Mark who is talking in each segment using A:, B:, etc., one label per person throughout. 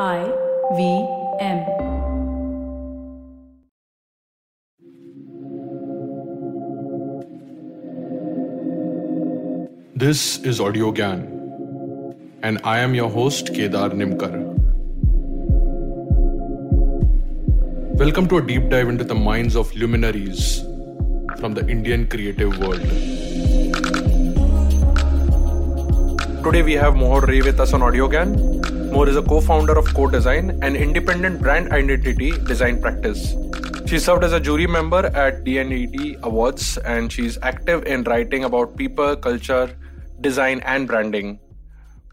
A: I V M.
B: This is Audio Gyan, and I am your host Kedar Nimkar. Welcome to a deep dive into the minds of luminaries from the Indian creative world. Today we have Mohar Ray with us on Audio Mohar is a co-founder of Co-Design, an independent brand identity design practice. She served as a jury member at D&AD Awards and she's active in writing about people, culture, design, and branding.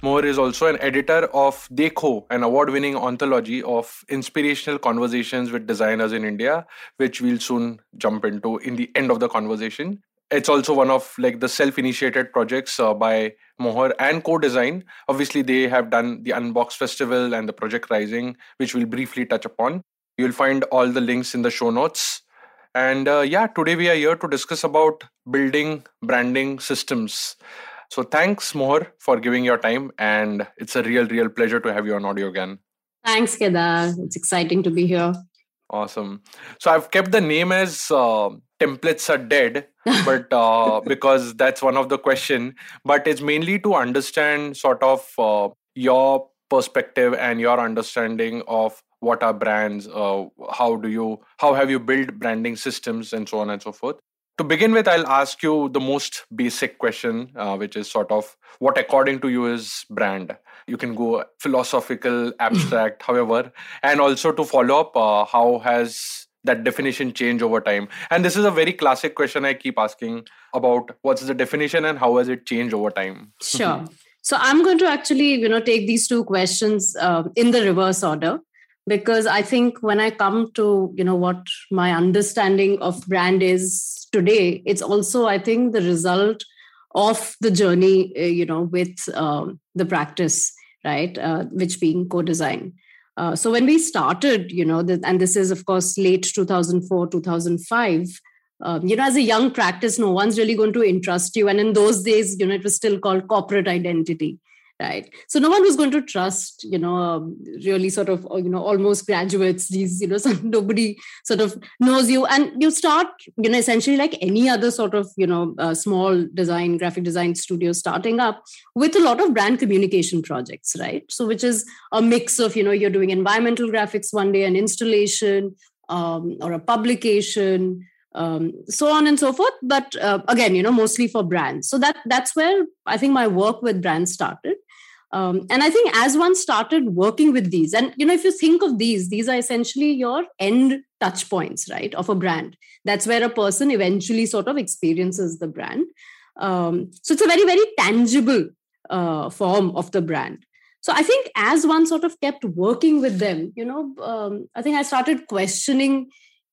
B: Mohar is also an editor of Dekho, an award winning anthology of inspirational conversations with designers in India, which we'll soon jump into in the end of the conversation. It's also one of like the self-initiated projects uh, by Mohar and co-design. Obviously, they have done the Unbox Festival and the Project Rising, which we'll briefly touch upon. You'll find all the links in the show notes. And uh, yeah, today we are here to discuss about building branding systems. So thanks, Mohar, for giving your time. And it's a real, real pleasure to have you on Audiogyan.
C: Thanks, Kedar. It's exciting to be here.
B: Awesome. So I've kept the name as uh, templates are dead, but uh, because that's one of the question. But it's mainly to understand sort of uh, your perspective and your understanding of what are brands uh, how do you how have you built branding systems and so on and so forth to begin with i'll ask you the most basic question uh, which is sort of what according to you is brand you can go philosophical abstract however and also to follow up uh, how has that definition changed over time? And this is a very classic question i keep asking about what's the definition and how has it changed over time?
C: Sure. So i'm going to actually you know take these two questions uh, in the reverse order because i think when i come to you know what my understanding of brand is today it's also i think the result of the journey uh, you know with um, the practice right uh, which being co-design. Uh, so when we started you know the, and this is of course late 2004 2005 um, you know as a young practice no one's really going to entrust you. And in those days you know it was still called corporate identity right? So no one was going to trust you know um, really sort of uh, you know almost graduates these you know some, nobody sort of knows you. And you start you know essentially like any other sort of you know uh, small design graphic design studio starting up with a lot of brand communication projects right? So which is a mix of you know you're doing environmental graphics one day an installation um, or a publication um, so on and so forth. But uh, again you know mostly for brands. So that that's where i think my work with brands started um, and i think as one started working with these and you know if you think of these these are essentially your end touch points right of a brand that's where a person eventually sort of experiences the brand um, so it's a very very tangible uh, form of the brand so i think as one sort of kept working with them you know um, i think i started questioning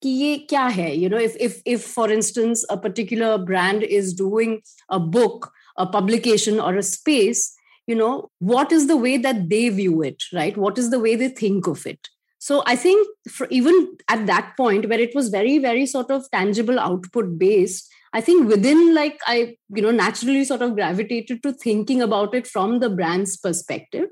C: कि ये क्या है you know if if if for instance a particular brand is doing a book a publication or a space you know what is the way that they view it right? What is the way they think of it? So i think for even at that point where it was very very sort of tangible output based i think within like i you know naturally sort of gravitated to thinking about it from the brand's perspective.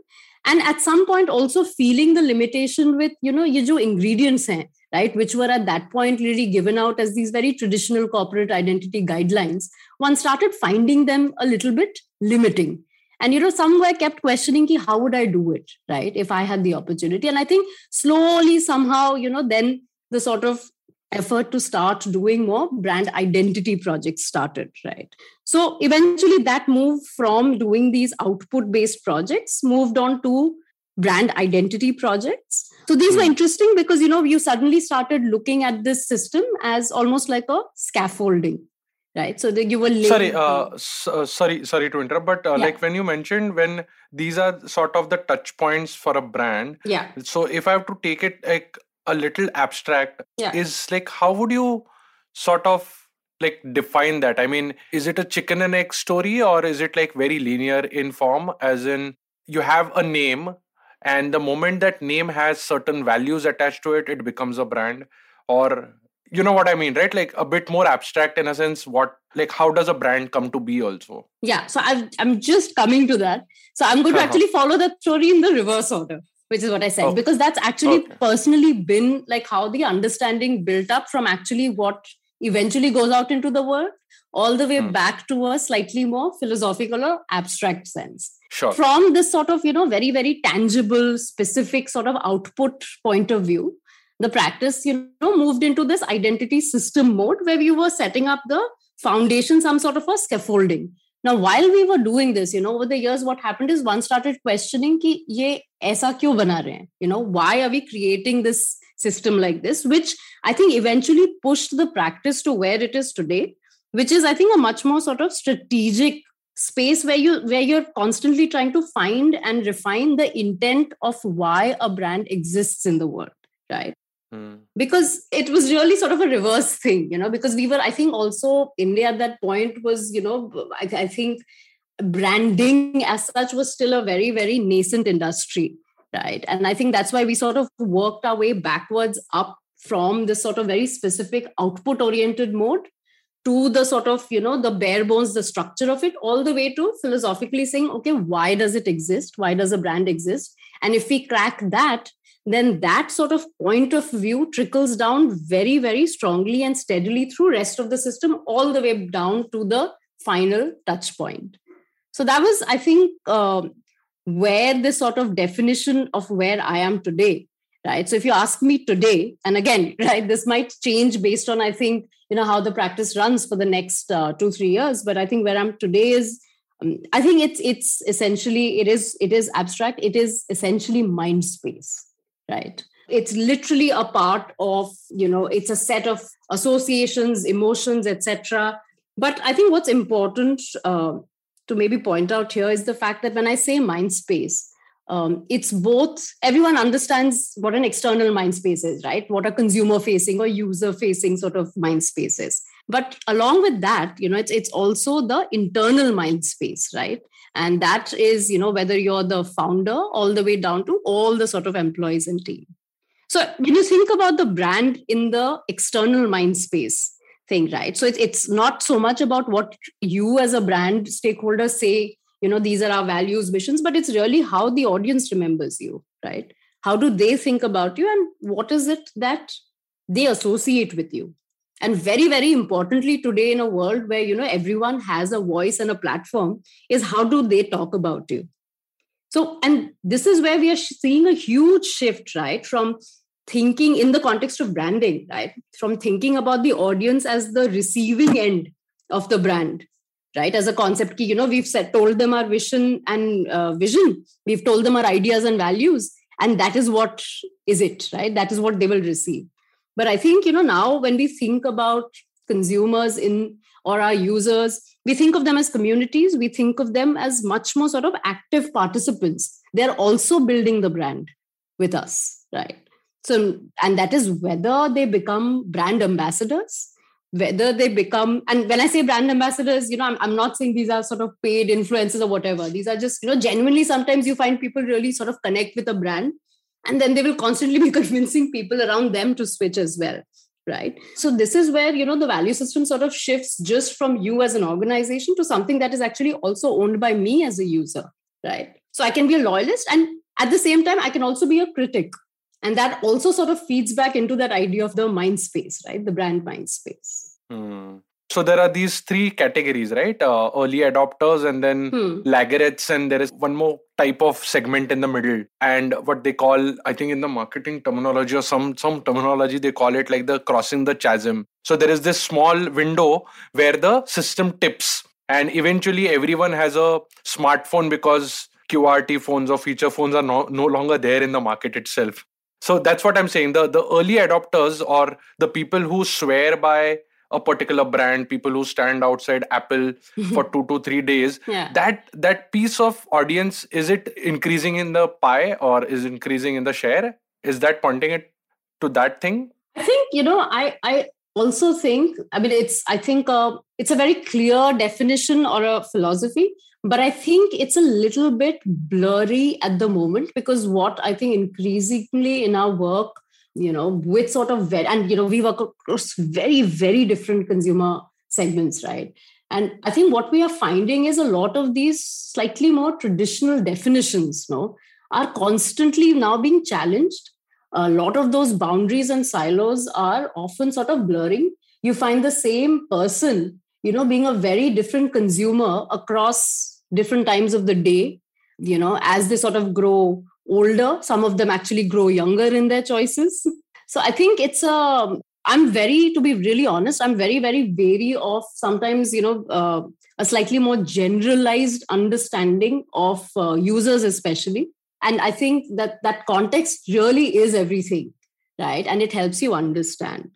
C: And at some point also feeling the limitation with you know jo ingredients right which were at that point really given out as these very traditional corporate identity guidelines one started finding them a little bit limiting and you know somewhere kept questioning ki, how would i do it right if i had the opportunity? And i think slowly somehow you know then the sort of effort to start doing more brand identity projects started right? So eventually that move from doing these output based projects moved on to brand identity projects. So these were hmm. interesting because you know you suddenly started looking at this system as almost like a scaffolding right? So that you were
B: sorry uh, so, uh, sorry sorry to interrupt but uh, yeah. like when you mentioned when these are sort of the touch points for a brand
C: yeah.
B: so if i have to take it like a little abstract
C: yeah.
B: is like how would you sort of like define that? I mean is it a chicken and egg story or is it like very linear in form as in you have a name and the moment that name has certain values attached to it it becomes a brand? Or you know what i mean right like a bit more abstract in a sense what like how does a brand come to be also
C: yeah so i am just coming to that so i'm going to actually follow that story in the reverse order which is what I said,
B: Oh.
C: because that's actually
B: Okay.
C: personally been like how the understanding built up from actually what eventually goes out into the world, all the way
B: Hmm.
C: back to a slightly more philosophical or abstract sense.
B: Sure.
C: From this sort of, you know, very, very tangible, specific sort of output point of view, the practice you know moved into this identity system mode where we were setting up the foundation some sort of a scaffolding. Now while we were doing this you know over the years what happened is one started questioning ki ye aisa kyun bana rahe you know why are we creating this system like this? Which i think eventually pushed the practice to where it is today which is i think a much more sort of strategic space where you where you're constantly trying to find and refine the intent of why a brand exists in the world right?
B: Hmm.
C: because it was really sort of a reverse thing you know because we were i think also india at that point was you know i, I think branding as such was still a very very nascent industry right? And i think that's why we sort of worked our way backwards up from this sort of very specific output oriented mode to the sort of you know the bare bones the structure of it all the way to philosophically saying okay why does it exist? Why does a brand exist? And if we crack that then that sort of point of view trickles down very very strongly and steadily through rest of the system all the way down to the final touch point. So that was i think um, where this sort of definition of where i am today right? So if you ask me today and again right this might change based on i think you know how the practice runs for the next uh, 2 3 years but i think where i'm today is um, i think it's it's essentially it is it is abstract. It is essentially mind space right? It's literally a part of you know it's a set of associations emotions etc but i think what's important uh, to maybe point out here is the fact that when i say mind space um, it's both everyone understands what an external mind space is right? What a consumer facing or user facing sort of mind space is. But along with that you know it's it's also the internal mind space right and that is you know whether you're the founder all the way down to all the sort of employees and team. So when you think about the brand in the external mind space thing right? So it's, it's not so much about what you as a brand stakeholder say you know these are our values visions but it's really how the audience remembers you right? How do they think about you and what is it that they associate with you and very very importantly today in a world where you know everyone has a voice and a platform is how do they talk about you? So and this is where we are seeing a huge shift right from thinking in the context of branding right from thinking about the audience as the receiving end of the brand right as a concept key. You know we've said told them our vision and uh, vision. We've told them our ideas and values and that is what is it right? That is what they will receive but i think you know now when we think about consumers in or our users we think of them as communities. We think of them as much more sort of active participants. They're also building the brand with us right? So and that is whether they become brand ambassadors whether they become and when i say brand ambassadors you know I'm, I'm not saying these are sort of paid influencers or whatever. These are just you know genuinely sometimes you find people really sort of connect with a brand and then they will constantly be convincing people around them to switch as well right? So this is where you know the value system sort of shifts just from you as an organization to something that is actually also owned by me as a user right? So i can be a loyalist and at the same time i can also be a critic. And that also sort of feeds back into that idea of the mind space right? The brand mind space.
B: Hmm. So there are these three categories, right? Uh, early adopters, and then
C: Hmm.
B: laggards, and there is one more type of segment in the middle, and what they call, I think, in the marketing terminology or some some terminology, they call it like the crossing the chasm. So there is this small window where the system tips, and eventually everyone has a smartphone because QWERTY phones or feature phones are no, no longer there in the market itself. So that's what I'm saying. The the early adopters or the people who swear by a particular brand, people who stand outside Apple for two to three days,
C: yeah
B: that that piece of audience is it increasing in the pie or is increasing in the share? Is that pointing it to that thing?
C: I think you know I I also think I mean it's I think uh, it's a very clear definition or a philosophy, but I think it's a little bit blurry at the moment because what I think increasingly in our work, you know, with sort of very and you know we work across very very different consumer segments, right? And I think what we are finding is a lot of these slightly more traditional definitions, no, are constantly now being challenged. A lot of those boundaries and silos are often sort of blurring. You find the same person, you know, being a very different consumer across different times of the day. You know, as they sort of grow older, some of them actually grow younger in their choices. So I think it's a I'm very, to be really honest, I'm very, very wary of sometimes, you know, uh, a slightly more generalized understanding of uh, users, especially. And I think that that context really is everything, right? And it helps you understand.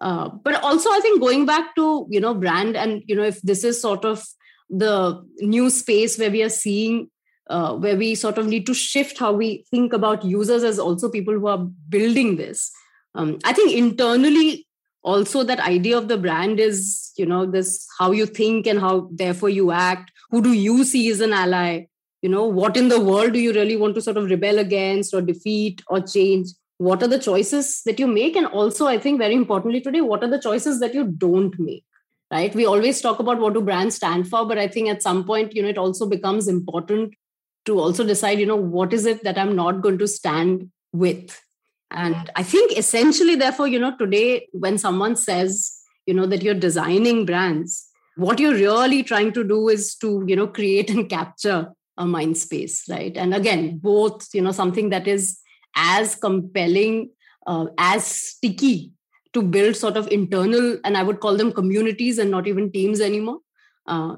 C: Uh, but also, I think going back to, you know, brand and, you know, if this is sort of the new space where we are seeing uh, where we sort of need to shift how we think about users as also people who are building this. Um, i think internally also that idea of the brand is you know this how you think and how therefore you act who do you see as an ally you know what in the world do you really want to sort of rebel against or defeat or change? What are the choices that you make? And also i think very importantly today what are the choices that you don't make right? We always talk about what do brands stand for but i think at some point you know it also becomes important to also decide you know what is it that i'm not going to stand with. And i think essentially therefore you know today when someone says you know that you're designing brands what you're really trying to do is to you know create and capture a mind space right? And again both you know something that is as compelling uh, as sticky to build sort of internal and i would call them communities and not even teams anymore. Uh,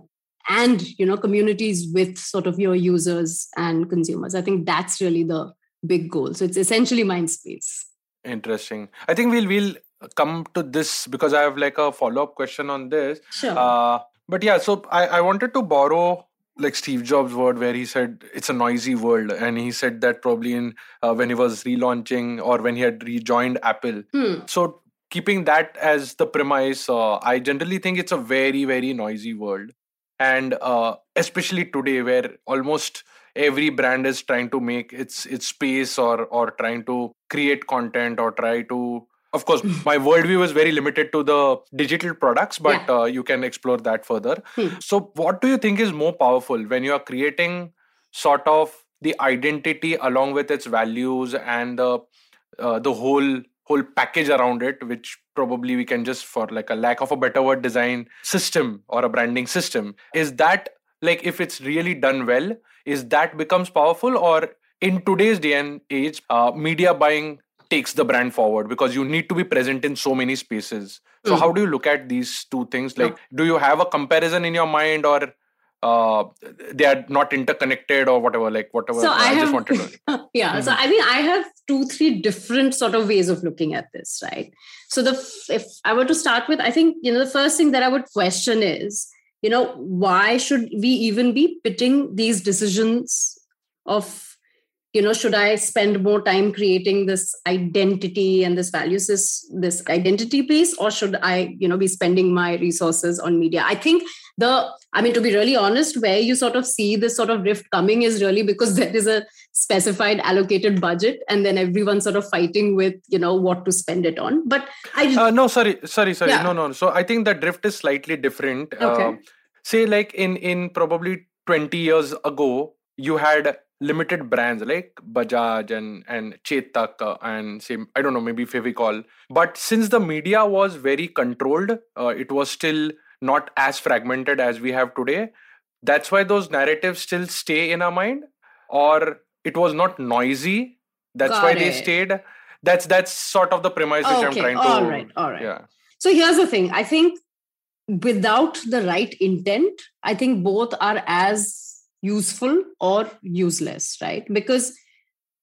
C: and you know communities with sort of your users and consumers i think that's really the big goal. So it's essentially mind space.
B: Interesting. I think we'll we'll come to this because I have like a follow up question on this.
C: Sure.
B: Uh, but yeah, so I, I wanted to borrow like Steve Jobs' word where he said it's a noisy world, and he said that probably in uh, when he was relaunching or when he had rejoined Apple.
C: Hmm.
B: So keeping that as the premise, uh, I generally think it's a very very noisy world, and uh, especially today where almost every brand is trying to make its its space or or trying to create content or try to of course my worldview is very limited to the digital products but
C: Yeah.
B: uh, you can explore that further
C: Hmm.
B: so what do you think is more powerful when you are creating sort of the identity along with its values and the uh, the whole whole package around it which probably we can just for like a lack of a better word design system or a branding system. Is that like if it's really done well is that becomes powerful? Or in today's day and age uh, media buying takes the brand forward because you need to be present in so many spaces. So
C: Mm.
B: how do you look at these two things? Like do you have a comparison in your mind or uh, they are not interconnected or whatever like whatever
C: So I
B: just
C: have-
B: wanted to
C: yeah so
B: Mhm.
C: i mean i have two three different sort of ways of looking at this right? So the if i were to start with i think you know the first thing that i would question is you know why should we even be pitting these decisions of you know should i spend more time creating this identity and this value sys- this identity piece or should i you know be spending my resources on media? I think the i mean to be really honest where you sort of see this sort of rift coming is really because there is a specified allocated budget and then everyone sort of fighting with you know what to spend it on. But i
B: uh, no sorry sorry sorry.
C: Yeah.
B: no no. So i think the drift is slightly different.
C: Okay.
B: uh, say like in in probably 20 years ago you had limited brands like bajaj and and chetak uh, and say i don't know maybe fevicol. But since the media was very controlled uh, it was still not as fragmented as we have today that's why those narratives still stay in our mind or it was not noisy that's
C: Got
B: why they stayed that's that's sort of the premise which i'm
C: okay
B: trying to
C: all right all right
B: yeah
C: So here's the thing. I think without the right intent, I think both are as useful or useless, right? Because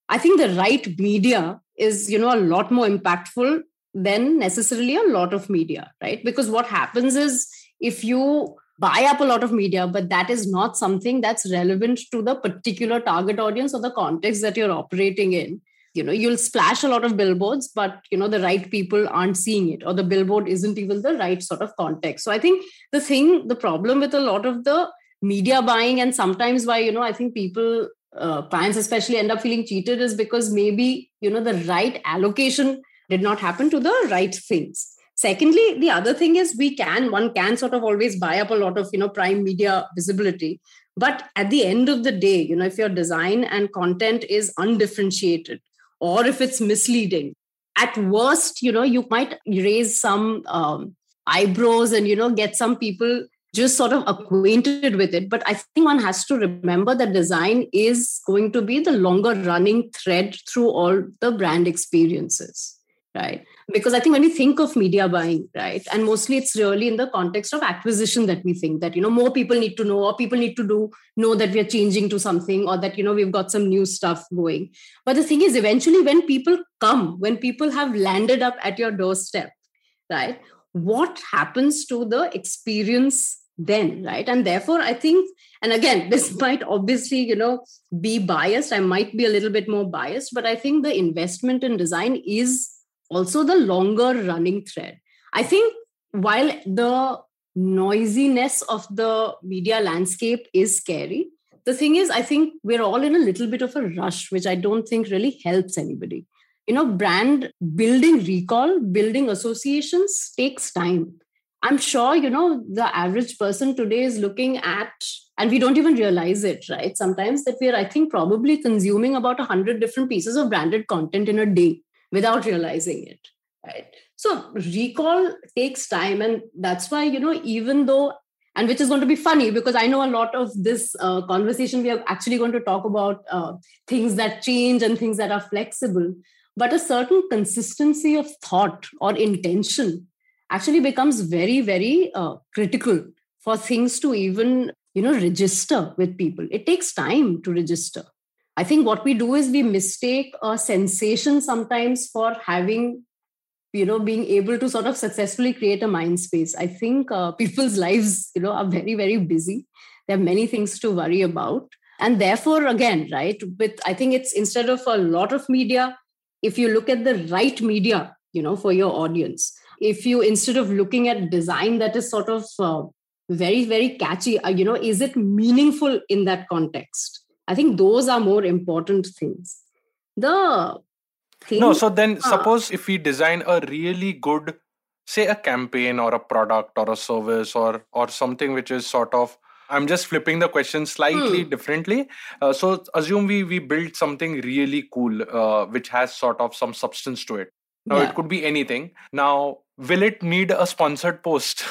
C: I think the right media is, you know, a lot more impactful than necessarily a lot of media, right? Because what happens is if you buy up a lot of media, but that is not something that's relevant to the particular target audience or the context that you're operating in, you know you'll splash a lot of billboards but you know the right people aren't seeing it or the billboard isn't even the right sort of context. So i think the thing the problem with a lot of the media buying and sometimes why you know i think people uh, clients especially end up feeling cheated is because maybe you know the right allocation did not happen to the right things secondly the other thing is we can one can sort of always buy up a lot of you know prime media visibility. But at the end of the day you know if your design and content is undifferentiated or if it's misleading at worst you know you might raise some um, eyebrows and you know get some people just sort of acquainted with it. But i think one has to remember that design is going to be the longer running thread through all the brand experiences right? Because i think when we think of media buying right and mostly it's really in the context of acquisition that we think that you know more people need to know or people need to do know that we are changing to something or that you know we've got some new stuff going. But the thing is eventually when people come when people have landed up at your doorstep right what happens to the experience then right? And therefore i think and again this might obviously you know be biased. I might be a little bit more biased but i think the investment in design is also the longer running thread. I think while the noisiness of the media landscape is scary, the thing is, I think we're all in a little bit of a rush, which I don't think really helps anybody. You know, brand building recall, building associations takes time. I'm sure, you know, the average person today is looking at, and we don't even realize it, right? Sometimes that we're, I think, probably consuming about 100 different pieces of branded content in a day without realizing it right? So recall takes time and that's why you know even though and which is going to be funny because i know a lot of this uh, conversation we are actually going to talk about uh, things that change and things that are flexible but a certain consistency of thought or intention actually becomes very very uh, critical for things to even you know register with people. It takes time to register I think what we do is we mistake a sensation sometimes for having, you know, being able to sort of successfully create a mind space. I think uh, people's lives, you know, are very, very busy. There are many things to worry about. And therefore, again, right, with I think it's instead of a lot of media, if you look at the right media, you know, for your audience, if you instead of looking at design that is sort of uh, very, very catchy, uh, you know, is it meaningful in that context? I think those are more important things. The
B: thing, no, so then uh, suppose if we design a really good, say a campaign or a product or a service or or something which is sort of I'm just flipping the question slightly hmm. differently. Uh, so assume we we build something really cool, uh, which has sort of some substance to it. Now yeah. it could be anything. Now will it need a sponsored post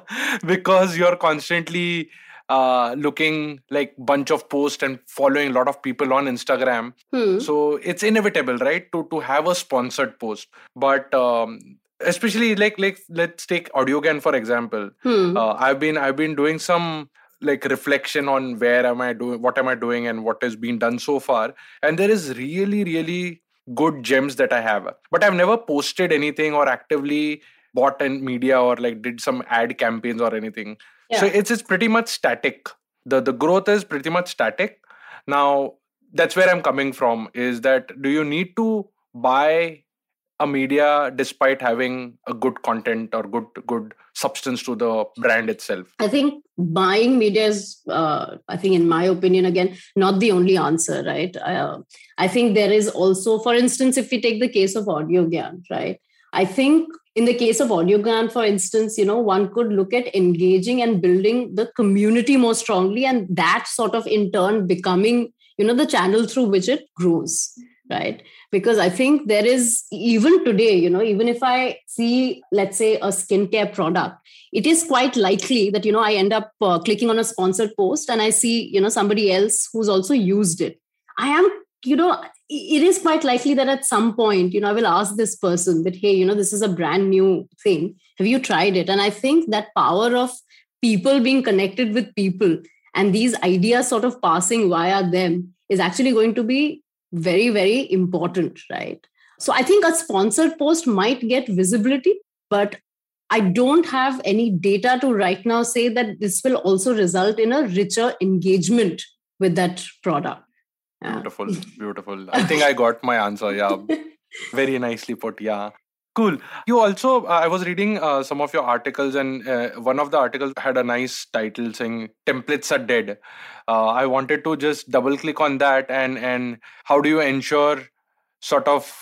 B: because you're constantly uh, looking like bunch of posts and following a lot of people on Instagram. Hmm. So it's inevitable, right, to to have a sponsored post. But um, especially like like let's take Audiogyan for example. Hmm. Uh, I've been I've been doing some like reflection on where am I doing, what am I doing, and what has been done so far. And there is really really good gems that I have, but I've never posted anything or actively bought in media or like did some ad campaigns or anything so it's it's pretty much static. The the growth is pretty much static. Now that's where i'm coming from is that do you need to buy a media despite having a good content or good good substance to the brand itself?
C: I think buying media is uh, i think in my opinion again not the only answer right? Uh, i think there is also for instance if we take the case of Audiogyan right i think in the case of Audiogyan for instance you know one could look at engaging and building the community more strongly and that sort of in turn becoming you know the channel through which it grows right? Because i think there is even today you know even if i see let's say a skincare product it is quite likely that you know i end up uh, clicking on a sponsored post and i see you know somebody else who's also used it. I am you know it is quite likely that at some point you know i will ask this person that hey you know this is a brand new thing. Have you tried it? And i think that power of people being connected with people and these ideas sort of passing via them is actually going to be very very important right? So i think a sponsored post might get visibility but i don't have any data to right now say that this will also result in a richer engagement with that product
B: Beautiful, beautiful. I think I got my answer. Yeah, very nicely put. Yeah. Cool. You also, uh, I was reading uh, some of your articles, and uh, one of the articles had a nice title saying "Templates are dead." Uh, I wanted to just double click on that, and and how do you ensure sort of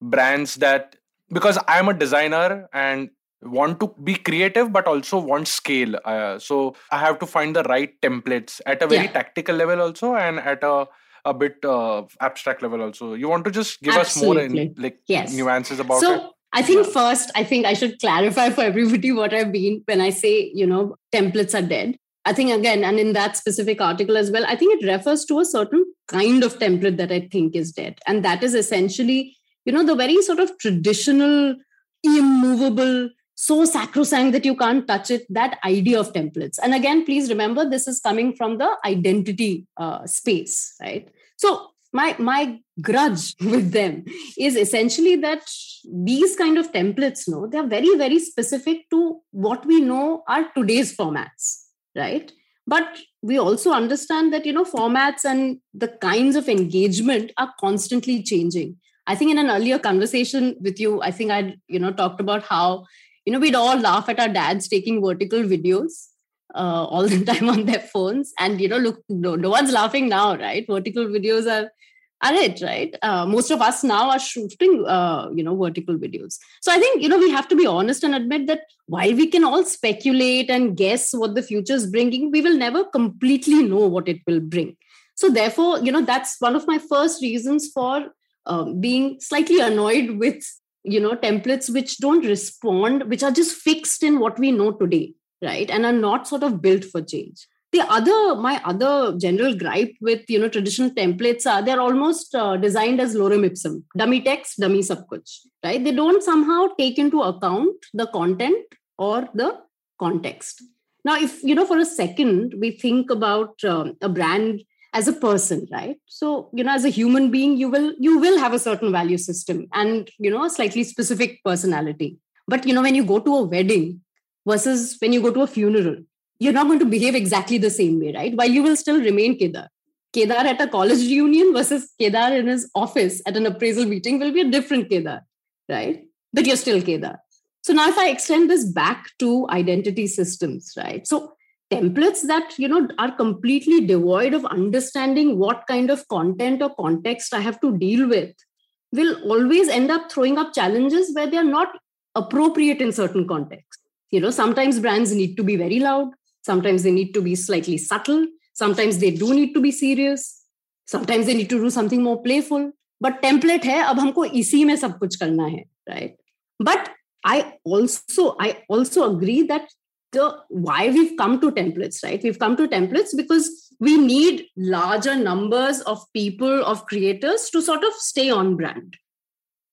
B: brands that because I'm a designer and want to be creative but also want scale uh, so i have to find the right templates at a very
C: Yeah.
B: tactical level also and at a a bit uh, abstract level also you want to just give us more in, like
C: Yes.
B: nuances about
C: so
B: it
C: I think first, I think I should clarify for everybody what I mean when I say, you know, templates are dead. I think again, and in that specific article as well, I think it refers to a certain kind of template that I think is dead. And that is essentially, you know, the very sort of traditional, immovable, so sacrosanct that you can't touch it, that idea of templates. And again, please remember this is coming from the identity uh, space, right? So my my grudge with them is essentially that these kind of templates no they're very very specific to what we know are today's formats right but we also understand that you know formats and the kinds of engagement are constantly changing i think in an earlier conversation with you i think i you know talked about how you know we'd all laugh at our dads taking vertical videos uh, all the time on their phones. And you know look no, no one's laughing now right? Vertical videos are are it right? Uh, most of us now are shooting uh, you know vertical videos. So i think you know we have to be honest and admit that while we can all speculate and guess what the future is bringing we will never completely know what it will bring. So therefore you know that's one of my first reasons for um, being slightly annoyed with you know templates which don't respond which are just fixed in what we know today right? And are not sort of built for change. The other my other general gripe with you know traditional templates are they're almost uh, designed as lorem ipsum. Dummy text dummy sab right? They don't somehow take into account the content or the context. Now if you know for a second we think about um, a brand as a person right so you know as a human being you will you will have a certain value system and you know a slightly specific personality but you know when you go to a wedding versus when you go to a funeral you're not going to behave exactly the same way, right? While you will still remain Kedar. Kedar at a college reunion versus Kedar in his office at an appraisal meeting will be a different Kedar, right? But you're still Kedar. So now if I extend this back to identity systems, right? So templates that you know are completely devoid of understanding what kind of content or context I have to deal with will always end up throwing up challenges where they are not appropriate in certain contexts. You know, sometimes brands need to be very loud, sometimes they need to be slightly subtle. Sometimes they do need to be serious. Sometimes they need to do something more playful. But template hai ab humko isi mein sab kuch karna hai right? But i also i also agree that the why we've come to templates right? We've come to templates because we need larger numbers of people of creators to sort of stay on brand.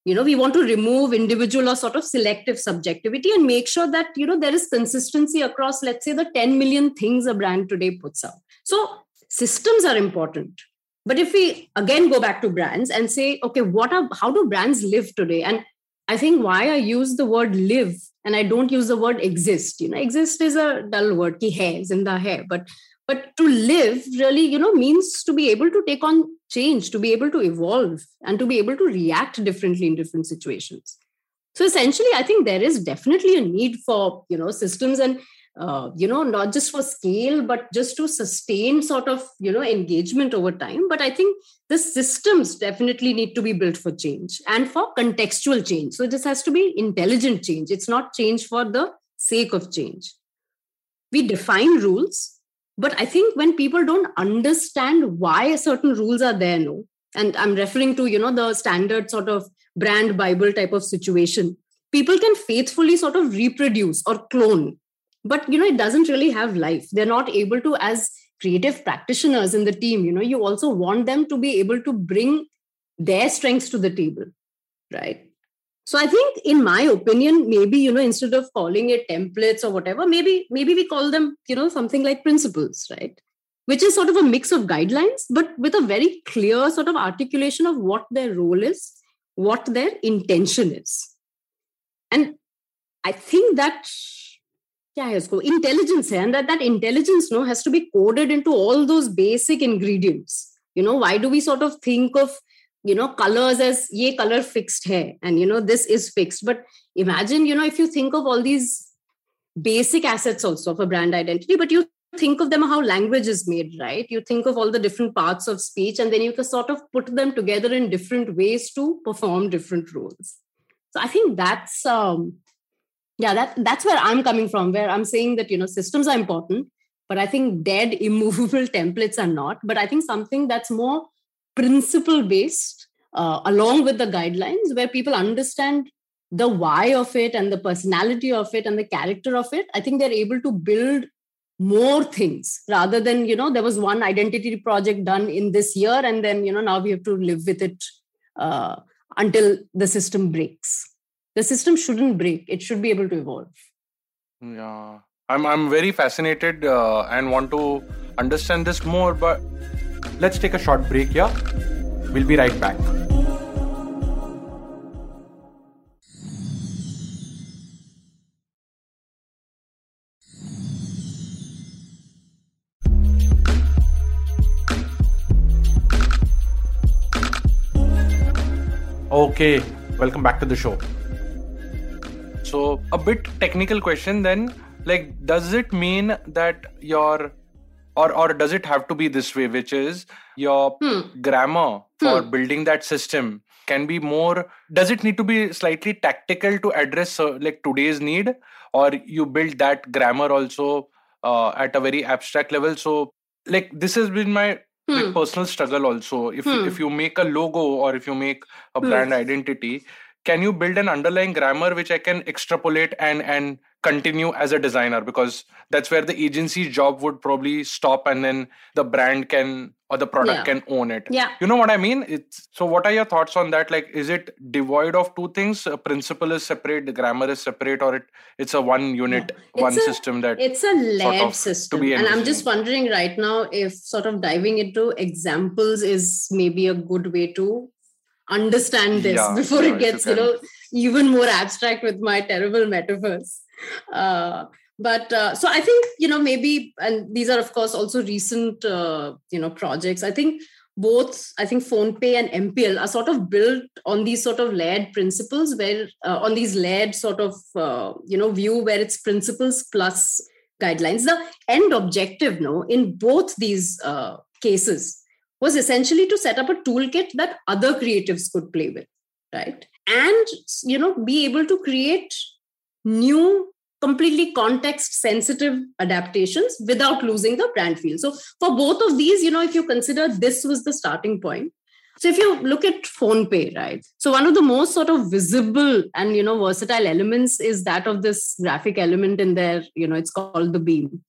C: You know we want to remove individual or sort of selective subjectivity and make sure that you know there is consistency across let's say the 10 million things a brand today puts out. So systems are important. But if we again go back to brands and say okay what are how do brands live today? And i think why i use the word live and i don't use the word exist you know exist is a dull word ki hai zinda hai but but to live really you know means to be able to take on change to be able to evolve and to be able to react differently in different situations. So essentially i think there is definitely a need for you know systems and uh, you know not just for scale but just to sustain sort of you know engagement over time. But i think the systems definitely need to be built for change and for contextual change. So this has to be intelligent change. It's not change for the sake of change. We define rules but i think when people don't understand why certain rules are there no and i'm referring to you know the standard sort of brand bible type of situation people can faithfully sort of reproduce or clone but you know it doesn't really have life. They're not able to as creative practitioners in the team you know you also want them to be able to bring their strengths to the table right? So i think in my opinion maybe you know instead of calling it templates or whatever maybe maybe we call them you know something like principles right? Which is sort of a mix of guidelines but with a very clear sort of articulation of what their role is what their intention is. And i think that क्या है उसको intelligence है and that that intelligence no has to be coded into all those basic ingredients you know why do we sort of think of you know colors as ye color fixed hai and you know this is fixed but imagine you know if you think of all these basic assets also of a brand identity but you think of them how language is made right you think of all the different parts of speech and then you can sort of put them together in different ways to perform different roles so i think that's um yeah that that's where i'm coming from where i'm saying that you know systems are important but i think dead immovable templates are not. But i think something that's more principle based uh, along with the guidelines where people understand the why of it and the personality of it and the character of it i think they're able to build more things rather than you know there was one identity project done in this year and then you know now we have to live with it uh, until the system breaks the system shouldn't break. It should be able to evolve.
B: Yeah. I'm i'm very fascinated uh, and want to understand this more but let's take a short break yeah we'll be right back. Okay, welcome back to the show. So, a bit technical question then. Like, does it mean that your or or does it have to be this way, which is your
C: Hmm.
B: grammar for
C: Hmm.
B: building that system can be more? Does it need to be slightly tactical to address uh, like today's need, or you build that grammar also uh, at a very abstract level? So, like this has been my like
C: Hmm.
B: personal struggle also if
C: Hmm.
B: if you make a logo or if you make a
C: Hmm.
B: brand identity can you build an underlying grammar which i can extrapolate and and continue as a designer? Because that's where the agency's job would probably stop and then the brand can or the product
C: Yeah.
B: can own it.
C: Yeah.
B: You know what i mean? It's so what are your thoughts on that? Like is it devoid of two things? A principle is separate the grammar is separate or it it's a one unit
C: It's
B: one
C: a-
B: system that
C: it's a layered
B: of to
C: system. And i'm just wondering right now if sort of diving into examples is maybe a good way to understand this
B: Yeah,
C: before
B: yeah,
C: it
B: you
C: gets you, know even more abstract with my terrible metaphors. Uh, but uh, so i think you know maybe and these are of course also recent uh, you know projects. I think both i think PhonePe and mpl are sort of built on these sort of layered principles where uh, on these layered sort of uh, you know view where it's principles plus guidelines. The end objective no in both these uh, cases was essentially to set up a toolkit that other creatives could play with right? And you know be able to create new completely context sensitive adaptations without losing the brand feel. So for both of these you know if you consider this was the starting point so if you look at PhonePe, right so one of the most sort of visible and you know versatile elements is that of this graphic element in there you know it's called the beam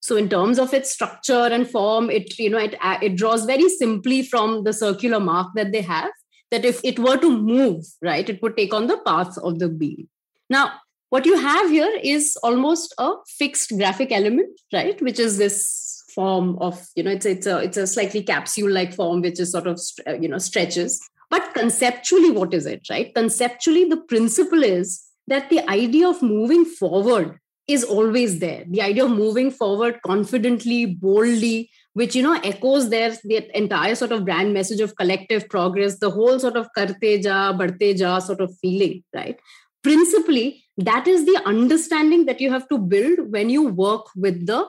C: so in terms of its structure and form it you know it it draws very simply from the circular mark that they have that if it were to move right it would take on the path of the beam. Now what you have here is almost a fixed graphic element right which is this form of you know it's it's a it's a slightly capsule like form which is sort of uh, you know stretches. But conceptually what is it right? Conceptually the principle is that the idea of moving forward is always there. The idea of moving forward confidently boldly which you know echoes their the entire sort of brand message of collective progress the whole sort of karte ja badhte ja sort of feeling right? Principally that is the understanding that you have to build when you work with the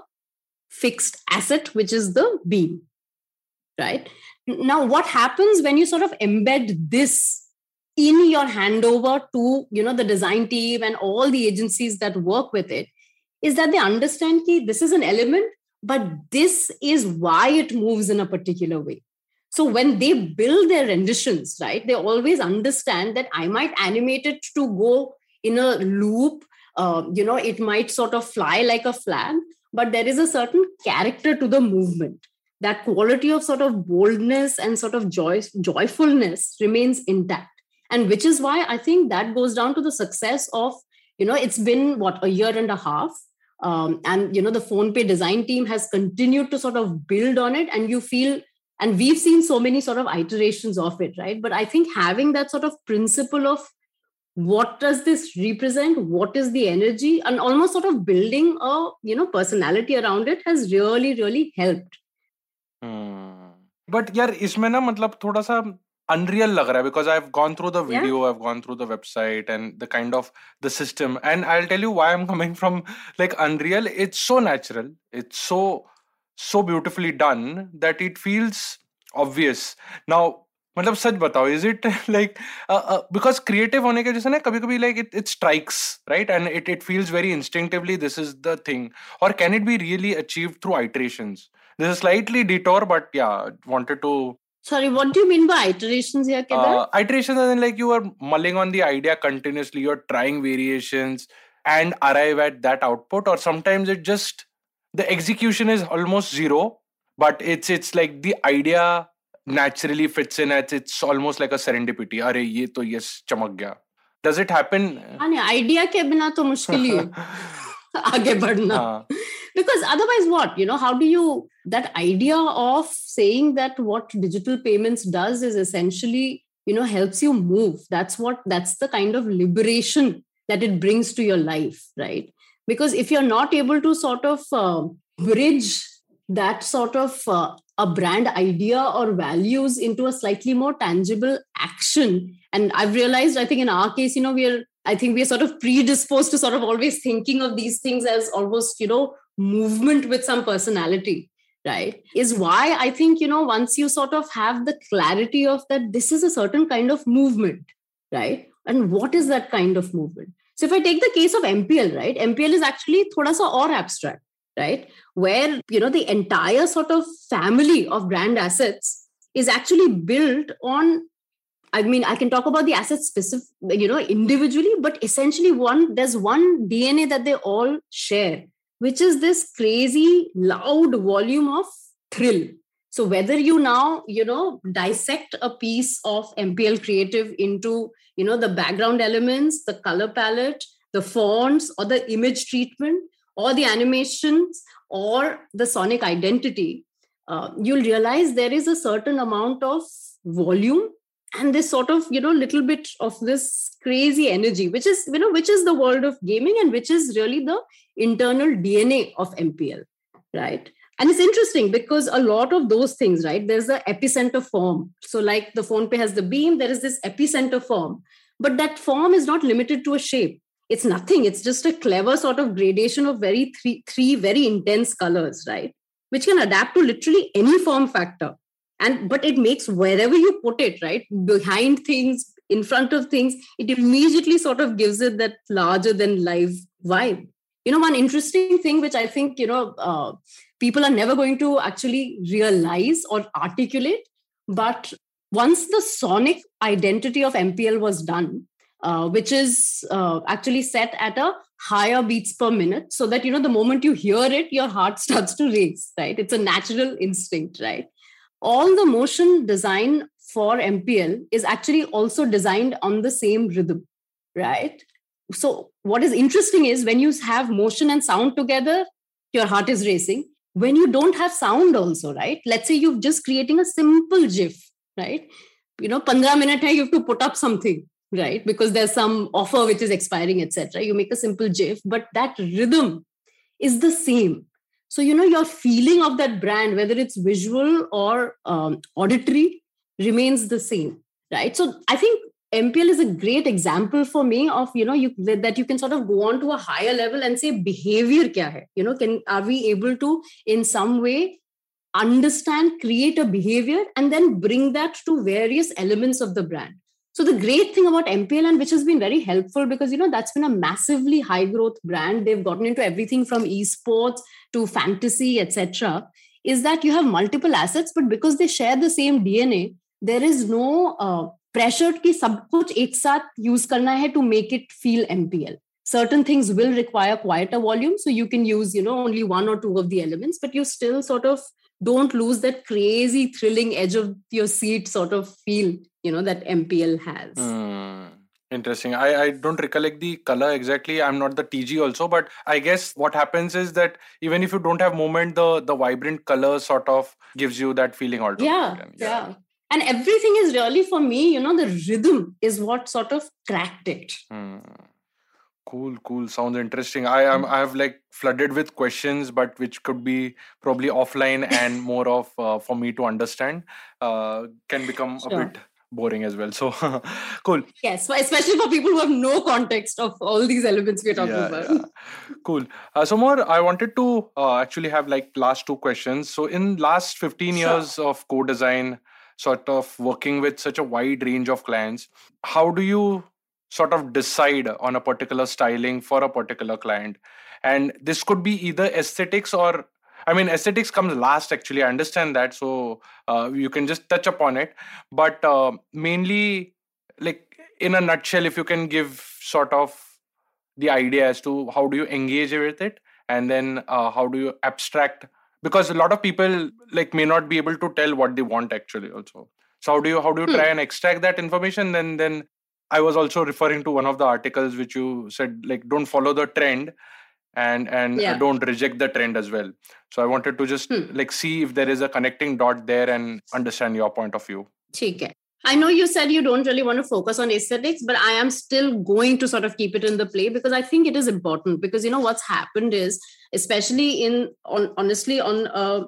C: fixed asset which is the beam right? Now what happens when you sort of embed this in your handover to you know the design team and all the agencies that work with it is that they understand that this is an element but this is why it moves in a particular way. So when they build their renditions right they always understand that i might animate it to go in a loop uh, you know it might sort of fly like a flag but there is a certain character to the movement. That quality of sort of boldness and sort of joy joyfulness remains intact and which is why i think that goes down to the success of you know it's been what a year and a half. Um, and you know the PhonePe design team has continued to sort of build on it. And you feel and we've seen so many sort of iterations of it right? But i think having that sort of principle of what does this represent what is the energy and almost sort of building a you know personality around it has really really helped.
B: Hmm. But यार इसमें ना मतलब थोड़ा सा unreal लग रहा है because I've gone through the
C: Yeah.
B: video, I've gone through the website and the kind of the system, and I'll tell you why I'm coming from like unreal. It's so natural, it's so so beautifully done that it feels obvious. Now, मतलब सच बताओ is it like because creative होने के जैसे ना कभी कभी like it it strikes right and it it feels very instinctively this is the thing और can it be really achieve through iterations this is slightly detour but yeah wanted to
C: sorry what do you mean by iterations here Kedar?
B: Uh, iterations as in like you are mulling on the idea continuously you're trying variations and arrive at that output or sometimes it just the execution is almost zero but it's it's like the idea naturally fits in it's, it's almost like a serendipity अरे ये तो yes चमक गया does it happen
C: हाँ idea के बिना तो मुश्किल ही आगे बढ़ना because otherwise what? You know how do you that idea of saying that what digital payments does is essentially you know helps you move. That's what that's the kind of liberation that it brings to your life right? Because if you're not able to sort of uh, bridge that sort of uh, a brand idea or values into a slightly more tangible action and i've realized i think in our case you know we're i think we're sort of predisposed to sort of always thinking of these things as almost you know movement with some personality right is why i think you know once you sort of have the clarity of that this is a certain kind of movement right and what is that kind of movement? So if i take the case of mpl right mpl is actually thoda sa or abstract right where you know the entire sort of family of brand assets is actually built on i mean i can talk about the assets specific you know individually but essentially one there's one dna that they all share which is this crazy loud volume of thrill. So whether you now you know dissect a piece of mpl creative into you know the background elements the color palette the fonts or the image treatment or the animations or the sonic identity, uh, you'll realize there is a certain amount of volume and this sort of you know little bit of this crazy energy which is you know which is the world of gaming and which is really the internal dna of mpl right? And it's interesting because a lot of those things right there's the epicenter form. So like the PhonePe has the beam there is this epicenter form. But that form is not limited to a shape. It's nothing. It's just a clever sort of gradation of very three three very intense colors right? Which can adapt to literally any form factor and but it makes wherever you put it right behind things in front of things it immediately sort of gives it that larger than life vibe. You know one interesting thing which i think you know uh, people are never going to actually realize or articulate but once the sonic identity of mpl was done uh, which is uh, actually set at a higher beats per minute so that you know the moment you hear it your heart starts to race right? It's a natural instinct right all the motion design for mpl is actually also designed on the same rhythm right? So what is interesting is when you have motion and sound together your heart is racing. When you don't have sound also right? Let's say you're just creating a simple gif right? You know 15 minute you have to put up something right? Because there's some offer which is expiring etc you make a simple gif but that rhythm is the same so you know your feeling of that brand whether it's visual or um, auditory remains the same right? So i think mpl is a great example for me of you know you that you can sort of go on to a higher level and say behavior kya hai? You know can are we able to in some way understand create a behavior and then bring that to various elements of the brand so the great thing about MPLN, which has been very helpful because you know that's been a massively high growth brand. They've gotten into everything from esports to fantasy, etc. Is that you have multiple assets, but because they share the same DNA, there is no uh, pressure कि सब कुछ एक साथ use करना है to make it feel MPL. Certain things will require quieter volume, so you can use you know only one or two of the elements, but you still sort of don't lose that crazy thrilling edge of your seat sort of feel you know that mpl has
B: mm, interesting I, I don't recollect the color exactly i'm not the tg also but i guess what happens is that even if you don't have movement the the vibrant color sort of gives you that feeling altogether
C: yeah, yeah yeah and everything is really for me you know the rhythm is what sort of cracked it
B: mm. Cool, cool. Sounds interesting. I am I have like flooded with questions, but which could be probably offline and more of uh, for me to understand. Uh, can become sure. a bit boring as well. So cool.
C: Yes, especially for people who have no context of all these elements we're talking yeah, about.
B: Yeah. Cool. Uh, so more, I wanted to uh, actually have like last two questions. So in last 15 sure. years of Codesign, sort of working with such a wide range of clients how do you sort of decide on a particular styling for a particular client and this could be either aesthetics or i mean aesthetics comes last actually. I understand that so uh, you can just touch upon it. But uh, mainly like in a nutshell if you can give sort of the idea as to how do you engage with it and then uh, how do you abstract because a lot of people like may not be able to tell what they want actually also. So how do you how do you try
C: Hmm.
B: and extract that information? Then then i was also referring to one of the articles which you said like don't follow the trend and and uh,
C: Yeah.
B: don't reject the trend as well so i wanted to just
C: Hmm.
B: like see if there is a connecting dot there and understand your point of view
C: ठीक है I know you said you don't really want to focus on aesthetics, but I am still going to sort of keep it in the play because I think it is important. Because you know what's happened is, especially in on honestly on a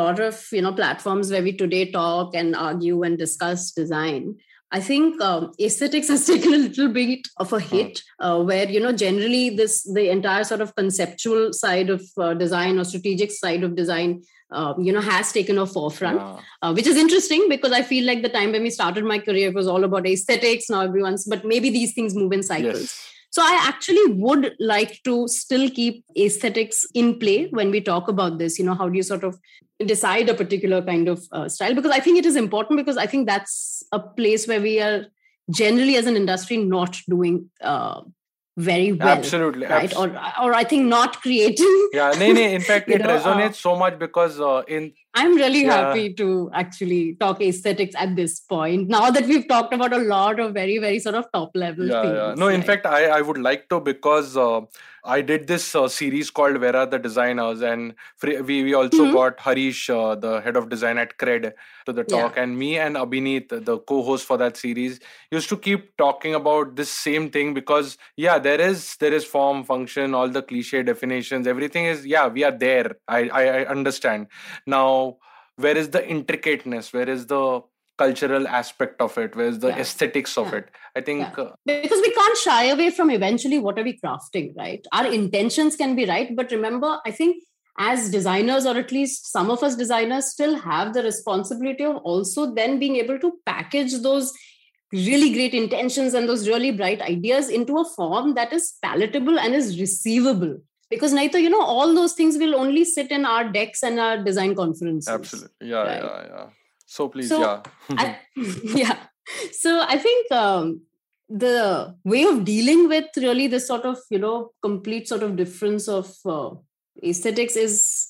C: lot of you know platforms where we today talk and argue and discuss design. I think um, aesthetics has taken a little bit of a hit, uh, where you know generally this the entire sort of conceptual side of uh, design or strategic side of design, uh, you know, has taken a forefront
B: Yeah.
C: uh, which is interesting because I feel like the time when we started my career was all about aesthetics. Now everyone's, but maybe these things move in cycles.
B: yes
C: So I actually would like to still keep aesthetics in play when we talk about this. You know, how do you sort of decide a particular kind of uh, style? Because I think it is important because I think that's a place where we are generally as an industry not doing uh, very well.
B: absolutely
C: Right,
B: abs-
C: or or I think not creating.
B: yeah nee, nee, in fact it
C: know, uh,
B: resonates so much because uh, in
C: I'm really
B: Yeah.
C: happy to actually talk aesthetics at this point. Now that we've talked about a lot of very, very sort of top level
B: yeah,
C: things.
B: yeah. No, in fact, I, I would like to because uh, I did this uh, series called Where Are the Designers, and we, we also
C: Mhm.
B: got Harish, uh, the head of design at Cred, to the
C: Yeah.
B: talk, and me and Abhineet, the co-host for that series, used to keep talking about this same thing because yeah, there is there is form, function, all the cliche definitions, everything is yeah, we are there. I I, I understand. Now, where is the intricateness? Where is the cultural aspect of it? Where is the
C: Yeah.
B: aesthetics of
C: Yeah.
B: it? I think.
C: Yeah.
B: Uh,
C: because we can't shy away from eventually what are we crafting, right? Our intentions can be right, but remember, I think as designers, or at least some of us designers, still have the responsibility of also then being able to package those really great intentions and those really bright ideas into a form that is palatable and is receivable. Because Naito, you know, all those things will only sit in our decks and our design conferences.
B: Absolutely. Yeah,
C: Right.
B: yeah, yeah. So please,
C: So,
B: yeah.
C: I, yeah. So I think um, the way of dealing with really this sort of you know complete sort of difference of uh, aesthetics is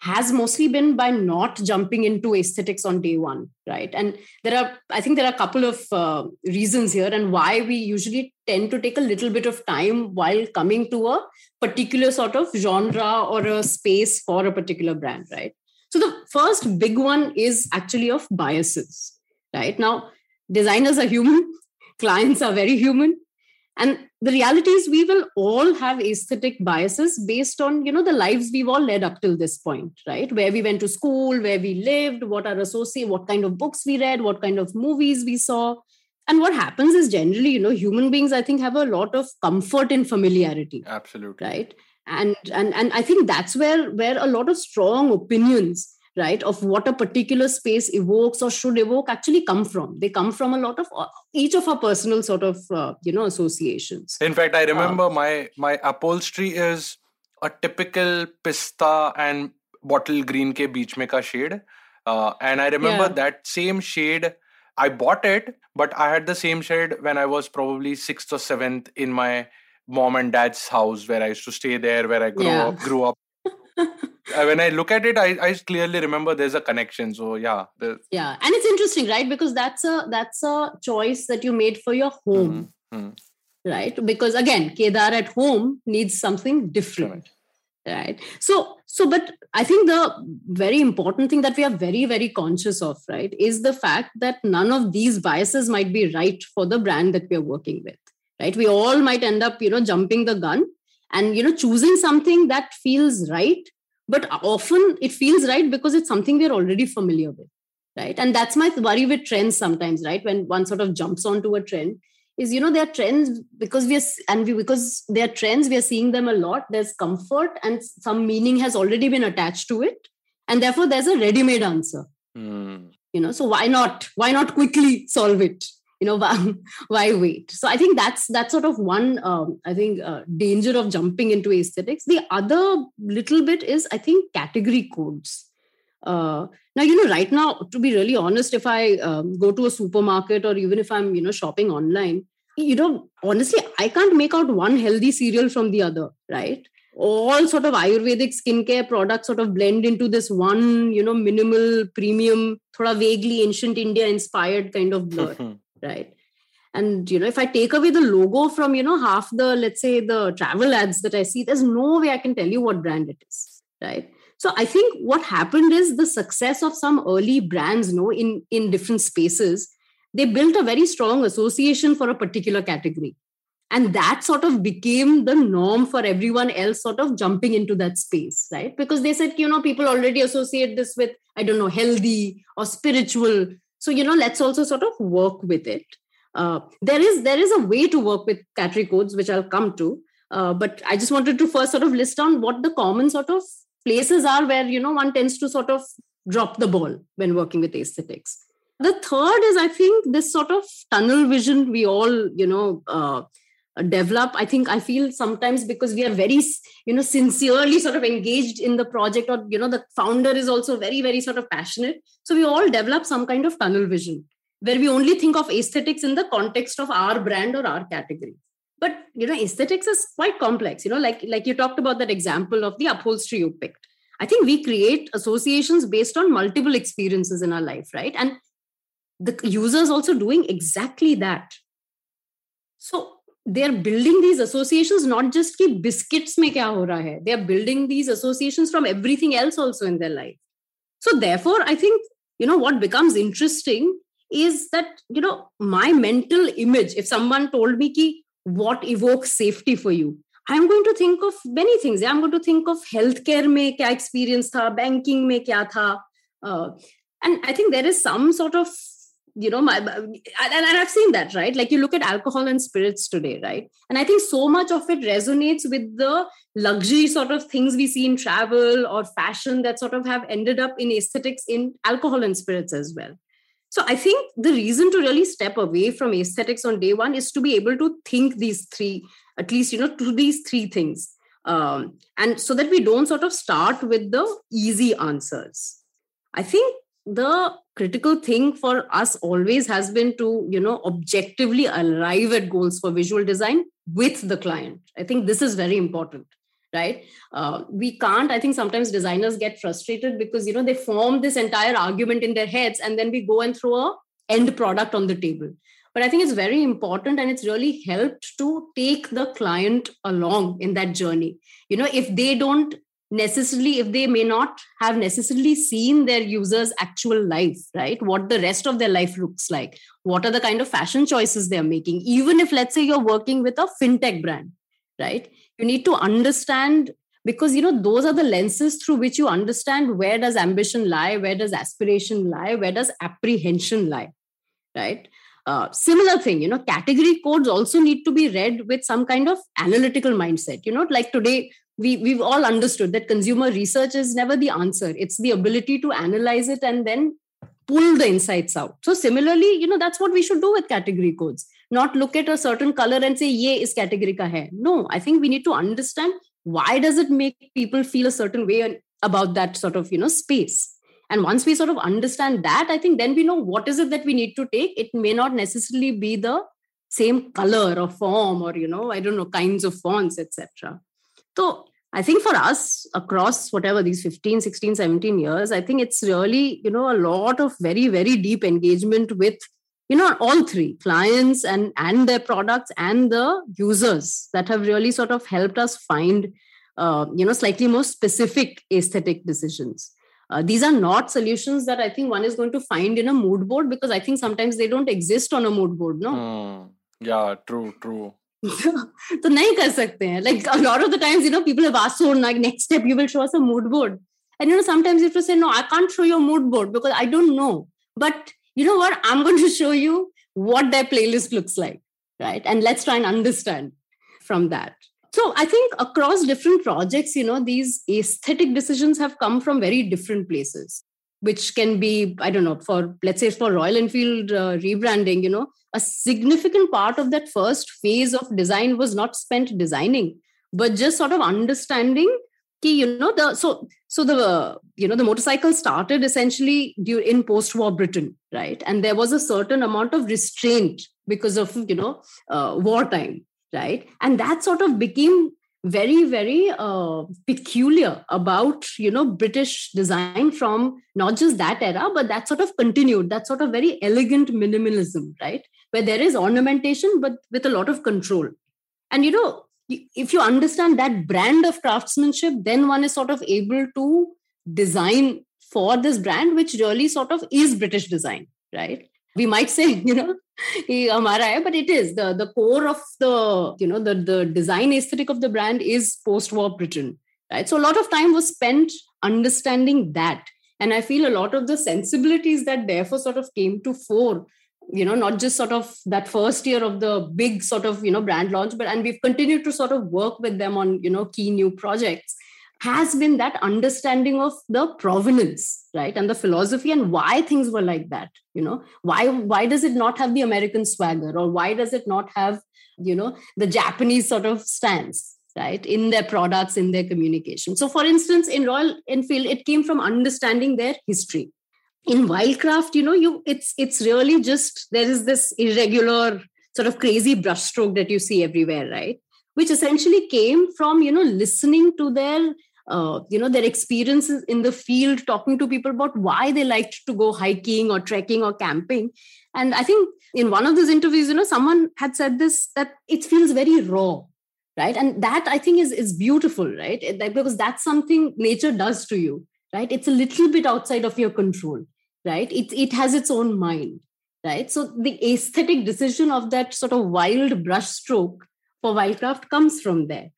C: has mostly been by not jumping into aesthetics on day one right? And there are i think there are a couple of uh, reasons here and why we usually tend to take a little bit of time while coming to a particular sort of genre or a space for a particular brand right? So the first big one is actually of biases right? Now designers are human clients are very human and the reality is we will all have aesthetic biases based on you know the lives we've all led up till this point right? Where we went to school where we lived what our associate what kind of books we read what kind of movies we saw. And what happens is generally you know human beings i think have a lot of comfort in familiarity
B: Absolutely.
C: right? And and and i think that's where where a lot of strong opinions right of what a particular space evokes or should evoke actually come from they come from a lot of uh, each of our personal sort of uh, you know associations
B: In fact, I remember my my upholstery is a typical pista and bottle green ke beech mein ka shade. Uh, and I remember
C: Yeah.
B: that same shade. I bought it, but I had the same shade when I was probably sixth or seventh in my mom and dad's house where I used to stay there, where I grew
C: Yeah.
B: up. Grew up. When I look at it, I, I clearly remember there's a connection. So yeah,
C: yeah and it's interesting right? Because that's a that's a choice that you made for your home.
B: Mhm.
C: right? Because again kedar at home needs something different. Right? So so but i think the very important thing that we are very very conscious of right is the fact that none of these biases might be right for the brand that we are working with. Right? We all might end up you know jumping the gun and you know choosing something that feels right but often it feels right because it's something we're already familiar with right? And that's my worry with trends sometimes right? When one sort of jumps onto a trend is you know there are trends because we are and we because there are trends we are seeing them a lot. There's comfort and some meaning has already been attached to it. And therefore there's a ready made answer.
B: Hmm.
C: you know so why not? Why not quickly solve it you know why, why wait? So i think that's that's sort of one um, i think uh, danger of jumping into aesthetics. The other little bit is i think category codes. Uh, now you know right now to be really honest if i um, go to a supermarket or even if i'm you know shopping online you know honestly i can't make out one healthy cereal from the other right? All sort of ayurvedic skincare products sort of blend into this one you know minimal premium thoda vaguely ancient india inspired kind of blur right? And you know if i take away the logo from you know half the let's say the travel ads that i see there's no way i can tell you what brand it is right? So i think what happened is the success of some early brands you know in in different spaces they built a very strong association for a particular category. And that sort of became the norm for everyone else sort of jumping into that space right? Because they said you know people already associate this with i don't know healthy or spiritual so you know let's also sort of work with it. Uh, there is there is a way to work with category codes which i'll come to. Uh, but i just wanted to first sort of list down what the common sort of places are where you know one tends to sort of drop the ball when working with aesthetics. The third is i think this sort of tunnel vision we all you know uh, Uh, develop. I think i feel sometimes because we are very you know sincerely sort of engaged in the project or you know the founder is also very very sort of passionate. So we all develop some kind of tunnel vision where we only think of aesthetics in the context of our brand or our category. But you know aesthetics is quite complex you know like like you talked about that example of the upholstery you picked. I think we create associations based on multiple experiences in our life right? And the users also doing exactly that. So they're building these associations not just ki biscuits mein kya ho raha hai they are building these associations from everything else also in their life. So therefore i think you know what becomes interesting is that you know my mental image if someone told me ki what evokes safety for you i'm going to think of many things. I'm going to think of healthcare mein kya experience tha banking mein kya tha and i think there is some sort of you know my and, and i've seen that right? Like you look at alcohol and spirits today right? And i think so much of it resonates with the luxury sort of things we see in travel or fashion that sort of have ended up in aesthetics in alcohol and spirits as well. So i think the reason to really step away from aesthetics on day one is to be able to think these three at least you know to these three things um, and so that we don't sort of start with the easy answers. I think the critical thing for us always has been to you know objectively arrive at goals for visual design with the client. I think this is very important right? Uh, we can't i think sometimes designers get frustrated because you know they form this entire argument in their heads and then we go and throw a end product on the table. But i think it's very important and it's really helped to take the client along in that journey. You know if they don't necessarily if they may not have necessarily seen their users actual life right? What the rest of their life looks like. What are the kind of fashion choices they're making. Even if let's say you're working with a fintech brand right? You need to understand because you know those are the lenses through which you understand where does ambition lie where does aspiration lie where does apprehension lie right? Uh, similar thing you know category codes also need to be read with some kind of analytical mindset. You know like today we we've all understood that consumer research is never the answer. It's the ability to analyze it and then pull the insights out. So similarly you know that's what we should do with category codes. Not look at a certain color and say yeah is category ka hai. No i think we need to understand why does it make people feel a certain way about that sort of you know space. And once we sort of understand that i think then we know what is it that we need to take. It may not necessarily be the same color or form or you know i don't know kinds of fonts etc so I think for us across whatever these 15, 16, 17 years, I think it's really, you know, a lot of very, very deep engagement with, you know, all three clients and and their products and the users that have really sort of helped us find, uh, you know, slightly more specific aesthetic decisions. Uh, these are not solutions that I think one is going to find in a mood board because I think sometimes they don't exist on a mood board. No.
B: Mm, yeah, true, true.
C: तो नहीं कर सकते हैं like a lot of the times you know people have asked so like next step you will show us a mood board and you know sometimes you have to say no I can't show you a mood board because I don't know but you know what I'm going to show you what their playlist looks like right and let's try and understand from that so I think across different projects you know these aesthetic decisions have come from very different places which can be i don't know for let's say for royal enfield uh, rebranding you know a significant part of that first phase of design was not spent designing but just sort of understanding key you know the so so the you know the motorcycle started essentially in post-war britain right? And there was a certain amount of restraint because of you know uh, wartime right? And that sort of became very very uh, peculiar about you know british design from not just that era but that sort of continued that sort of very elegant minimalism right? Where there is ornamentation but with a lot of control. And you know if you understand that brand of craftsmanship then one is sort of able to design for this brand which really sort of is british design right we might say you know but it is. The the core of the you know the the design aesthetic of the brand is post-war britain right? So a lot of time was spent understanding that. And i feel a lot of the sensibilities that therefore sort of came to fore you know not just sort of that first year of the big sort of you know brand launch but and we've continued to sort of work with them on you know key new projects has been that understanding of the provenance right? And the philosophy and why things were like that you know? Why why does it not have the american swagger? Or why does it not have you know the japanese sort of stance right in their products in their communication? So for instance in royal enfield it came from understanding their history. In wildcraft you know you it's it's really just there is this irregular sort of crazy brushstroke that you see everywhere right? Which essentially came from you know listening to their uh, you know their experiences in the field talking to people about why they liked to go hiking or trekking or camping. And i think in one of those interviews you know someone had said this that it feels very raw right? And that i think is is beautiful right? Because that's something nature does to you right? It's a little bit outside of your control right? It, it has its own mind right? So the aesthetic decision of that sort of wild brush stroke for wildcraft comes from there.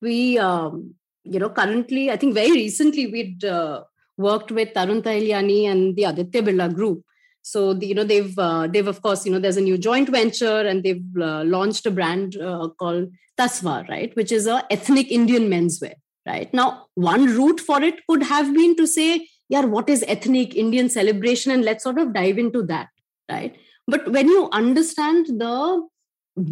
C: We um, you know currently i think very recently we'd uh, worked with tarun tahiliani and the aditya birla group. So the, you know they've uh, they've of course you know there's a new joint venture and they've uh, launched a brand uh, called tasva right which is a ethnic indian menswear right? Now one route for it could have been to say yeah what is ethnic indian celebration? and let's sort of dive into that right? But when you understand the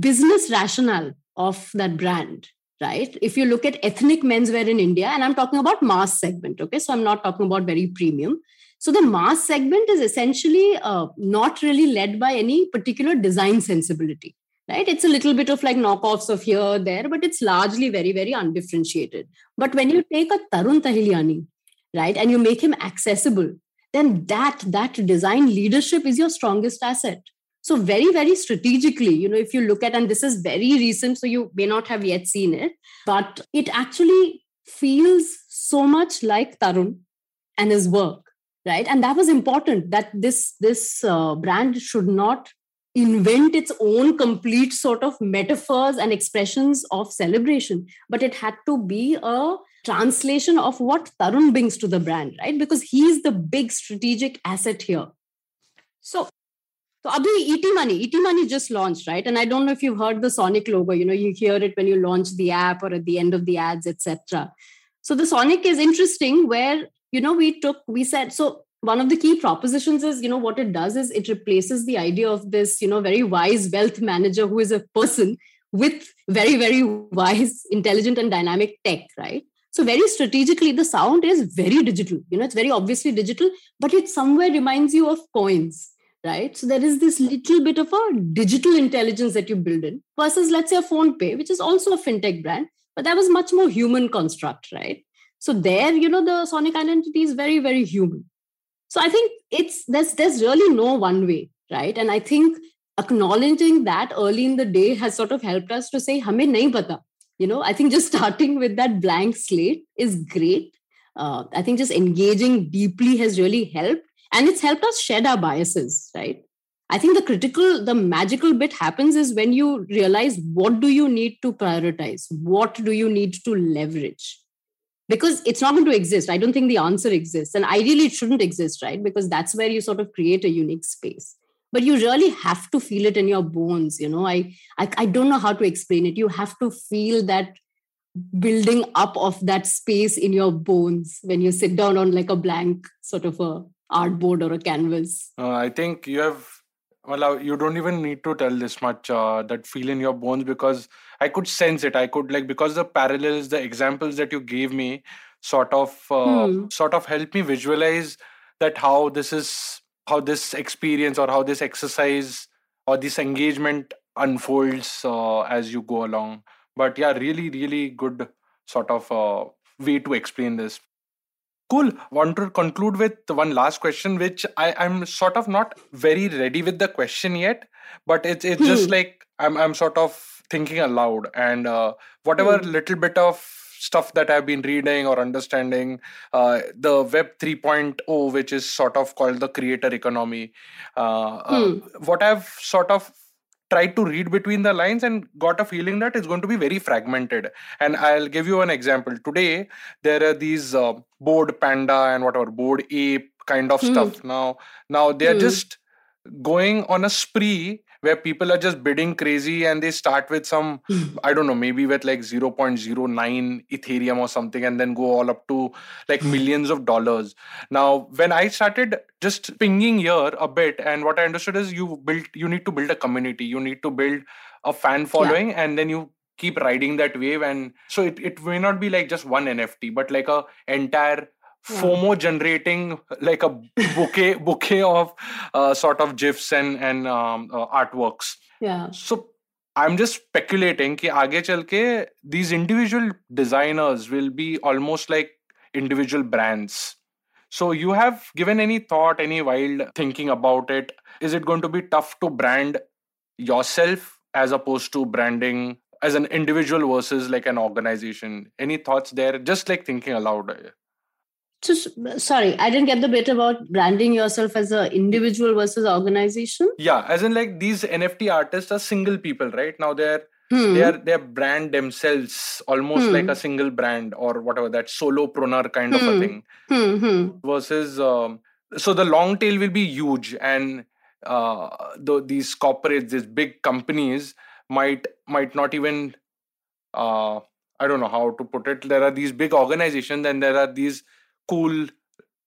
C: business rationale of that brand right? If you look at ethnic menswear in india and i'm talking about mass segment okay? So i'm not talking about very premium. So the mass segment is essentially uh, not really led by any particular design sensibility right? It's a little bit of like knockoffs of here or there but it's largely very very undifferentiated. But when you take a tarun tahiliani right and you make him accessible then that that design leadership is your strongest asset so very very strategically you know if you look at and this is very recent so you may not have yet seen it but it actually feels so much like tarun and his work right? And that was important that this this uh, brand should not invent its own complete sort of metaphors and expressions of celebration but it had to be a translation of what tarun brings to the brand right? Because he's the big strategic asset here. So so Abhi, ET Money, ET Money just launched, right? And I don't know if you've heard the Sonic logo. You know, you hear it when you launch the app or at the end of the ads, etc. So the Sonic is interesting, where you know we took, we said, so one of the key propositions is you know what it does is it replaces the idea of this you know very wise wealth manager who is a person with very very wise intelligent and dynamic tech right so very strategically the sound is very digital you know it's very obviously digital but it somewhere reminds you of coins right so there is this little bit of a digital intelligence that you build in versus let's say a PhonePe which is also a fintech brand but that was much more human construct right so there you know the sonic identity is very very human so I think it's there's there's really no one way, right? And I think acknowledging that early in the day has sort of helped us to say, "Hame nahi pata." You know, I think just starting with that blank slate is great. Uh, I think just engaging deeply has really helped, and it's helped us shed our biases, right? I think the critical, the magical bit happens is when you realize what do you need to prioritize, what do you need to leverage because it's not going to exist. I don't think the answer exists. And ideally, it shouldn't exist, right? Because that's where you sort of create a unique space. But you really have to feel it in your bones. You know, I, I, I don't know how to explain it. You have to feel that building up of that space in your bones when you sit down on like a blank sort of a artboard or a canvas?
B: Uh, i think you have well you don't even need to tell this much uh, that feel in your bones because i could sense it. I could like because the parallels the examples that you gave me sort of uh, hmm. sort of help me visualize that how this is how this experience or how this exercise or this engagement unfolds uh, as you go along. But yeah really really good sort of uh, way to explain this cool want to conclude with one last question which i i'm sort of not very ready with the question yet but it's it's hmm. just like i'm i'm sort of thinking aloud and uh, whatever hmm. little bit of stuff that I've been reading or understanding, uh, the Web 3.0, which is sort of called the creator economy. Uh, uh hmm. what I've sort of tried to read between the lines and got a feeling that it's going to be very fragmented and i'll give you an example today there are these uh, bored panda and whatever bored ape kind of mm. stuff now now they're mm. just going on a spree where people are just bidding crazy and they start with some hmm. i don't know maybe with like 0.09 ethereum or something and then go all up to like hmm. millions of dollars. Now when i started just pinging here a bit and what i understood is you build you need to build a community. You need to build a fan following yeah. and then you keep riding that wave and so it, it may not be like just one nft but like a entire FOMO generating like a bouquet bouquet of uh, sort of gifs and and um, uh, artworks.
C: Yeah.
B: So I'm just speculating कि आगे चल के these individual designers will be almost like individual brands. So you have given any thought, any wild thinking about it? Is it going to be tough to brand yourself as opposed to branding as an individual versus like an organization? Any thoughts there? Just like thinking aloud.
C: So, sorry, I didn't get the bit about branding yourself as an individual versus organization.
B: Yeah, as in like these NFT artists are single people, right? Now they're hmm. they are brand themselves almost hmm. like a single brand or whatever that solopreneur kind hmm. of a hmm. thing.
C: Hmm, hmm.
B: Versus, um, so the long tail will be huge, and uh, the, these corporates, these big companies might might not even. Uh, I don't know how to put it. There are these big organizations, and there are these cool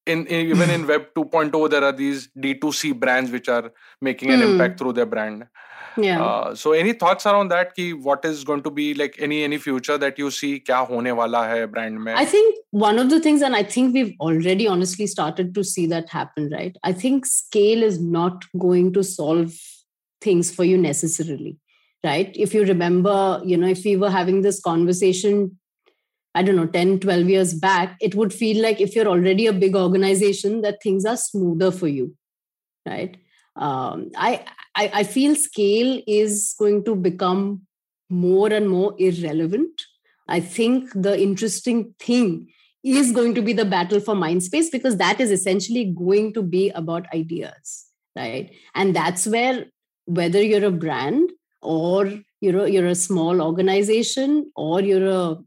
B: in, in, even in web 2.0 there are these d2c brands which are making an mm. impact through their brand.
C: Yeah.
B: Uh, so any thoughts around that? Ki what is going to be like any any future that you see? Kya hone wala hai brand mein?
C: I think one of the things and i think we've already honestly started to see that happen right? I think scale is not going to solve things for you necessarily right? If you remember you know if we were having this conversation I don't know, 10, 12 years back, it would feel like if you're already a big organization, that things are smoother for you, right? Um, I, I, I feel scale is going to become more and more irrelevant. I think the interesting thing is going to be the battle for mind space because that is essentially going to be about ideas, right? And that's where whether you're a brand or you're a, you're a small organization or you're a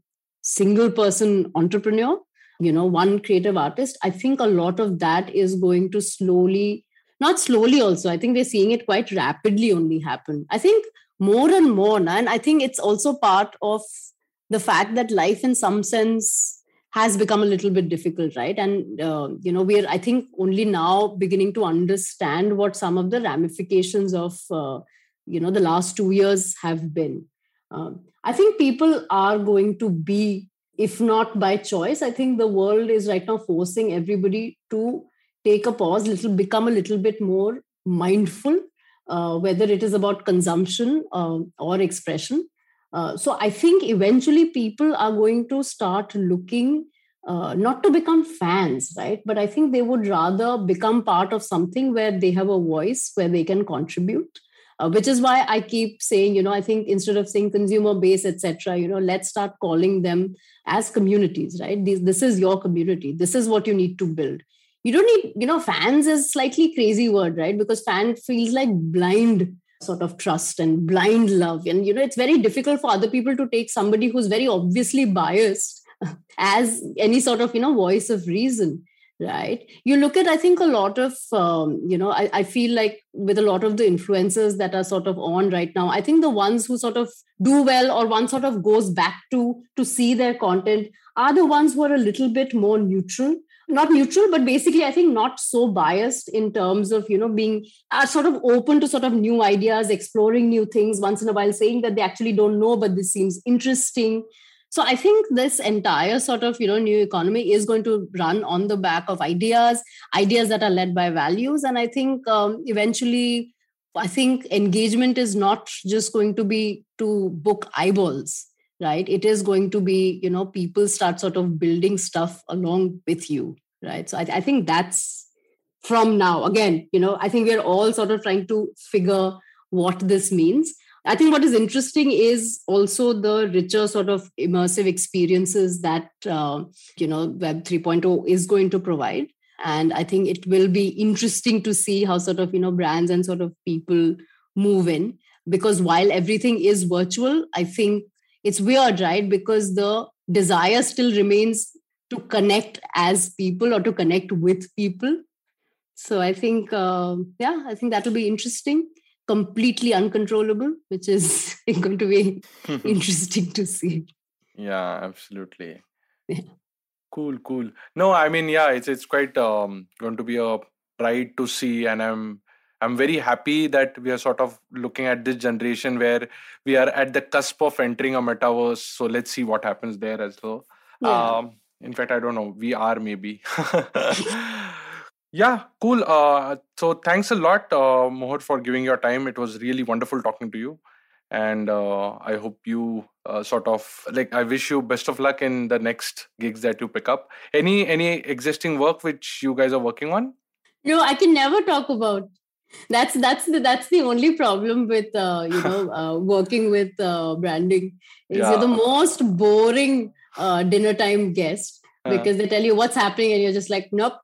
C: single person entrepreneur, you know, one creative artist, I think a lot of that is going to slowly, not slowly also, I think we're seeing it quite rapidly only happen. I think more and more, and I think it's also part of the fact that life in some sense has become a little bit difficult right and uh, you know we're i think only now beginning to understand what some of the ramifications of uh, you know the last 2 years have been um, I think people are going to be, if not by choice, I think the world is right now forcing everybody to take a pause, little become a little bit more mindful, uh, whether it is about consumption uh, or expression. Uh, so I think eventually people are going to start looking uh, not to become fans, right? But I think they would rather become part of something where they have a voice, where they can contribute, uh, which is why i keep saying you know i think instead of saying consumer base etc you know let's start calling them as communities right? This, this is your community. This is what you need to build. You don't need you know fans is slightly crazy word right? Because fan feels like blind sort of trust and blind love. And you know it's very difficult for other people to take somebody who's very obviously biased as any sort of you know voice of reason right. You look at i think a lot of um, you know I, I feel like with a lot of the influencers that are sort of on right now i think the ones who sort of do well or one sort of goes back to to see their content are the ones who are a little bit more neutral. Not neutral but basically i think not so biased in terms of you know being uh, sort of open to sort of new ideas exploring new things once in a while saying that they actually don't know but this seems interesting so i think this entire sort of you know new economy is going to run on the back of ideas ideas that are led by values. And i think um, eventually i think engagement is not just going to be to book eyeballs right? It is going to be you know people start sort of building stuff along with you right? So I, I think that's from now. Again you know i think we're all sort of trying to figure what this means i think what is interesting is also the richer sort of immersive experiences that uh, you know web 3.0 is going to provide. And i think it will be interesting to see how sort of you know brands and sort of people move in. Because while everything is virtual i think it's weird right? Because the desire still remains to connect as people or to connect with people. So i think uh, yeah i think that will be interesting completely uncontrollable which is going to be interesting to see
B: yeah absolutely yeah. cool cool no i mean yeah it's it's quite um, going to be a pride to see and i'm I'm very happy that we are sort of looking at this generation where we are at the cusp of entering a metaverse. So let's see what happens there as well. Yeah. Um, in fact, I don't know. We are maybe. yeah, cool. Uh, so thanks a lot, uh, for giving your time. It was really wonderful talking to you. And uh, I hope you uh, sort of like. I wish you best of luck in the next gigs that you pick up. Any any existing work which you guys are working on?
C: No, I can never talk about that's that's the that's the only problem with uh, you know uh, working with uh, branding is yeah. you're the most boring uh, dinner time guest because they tell you what's happening and you're just like nope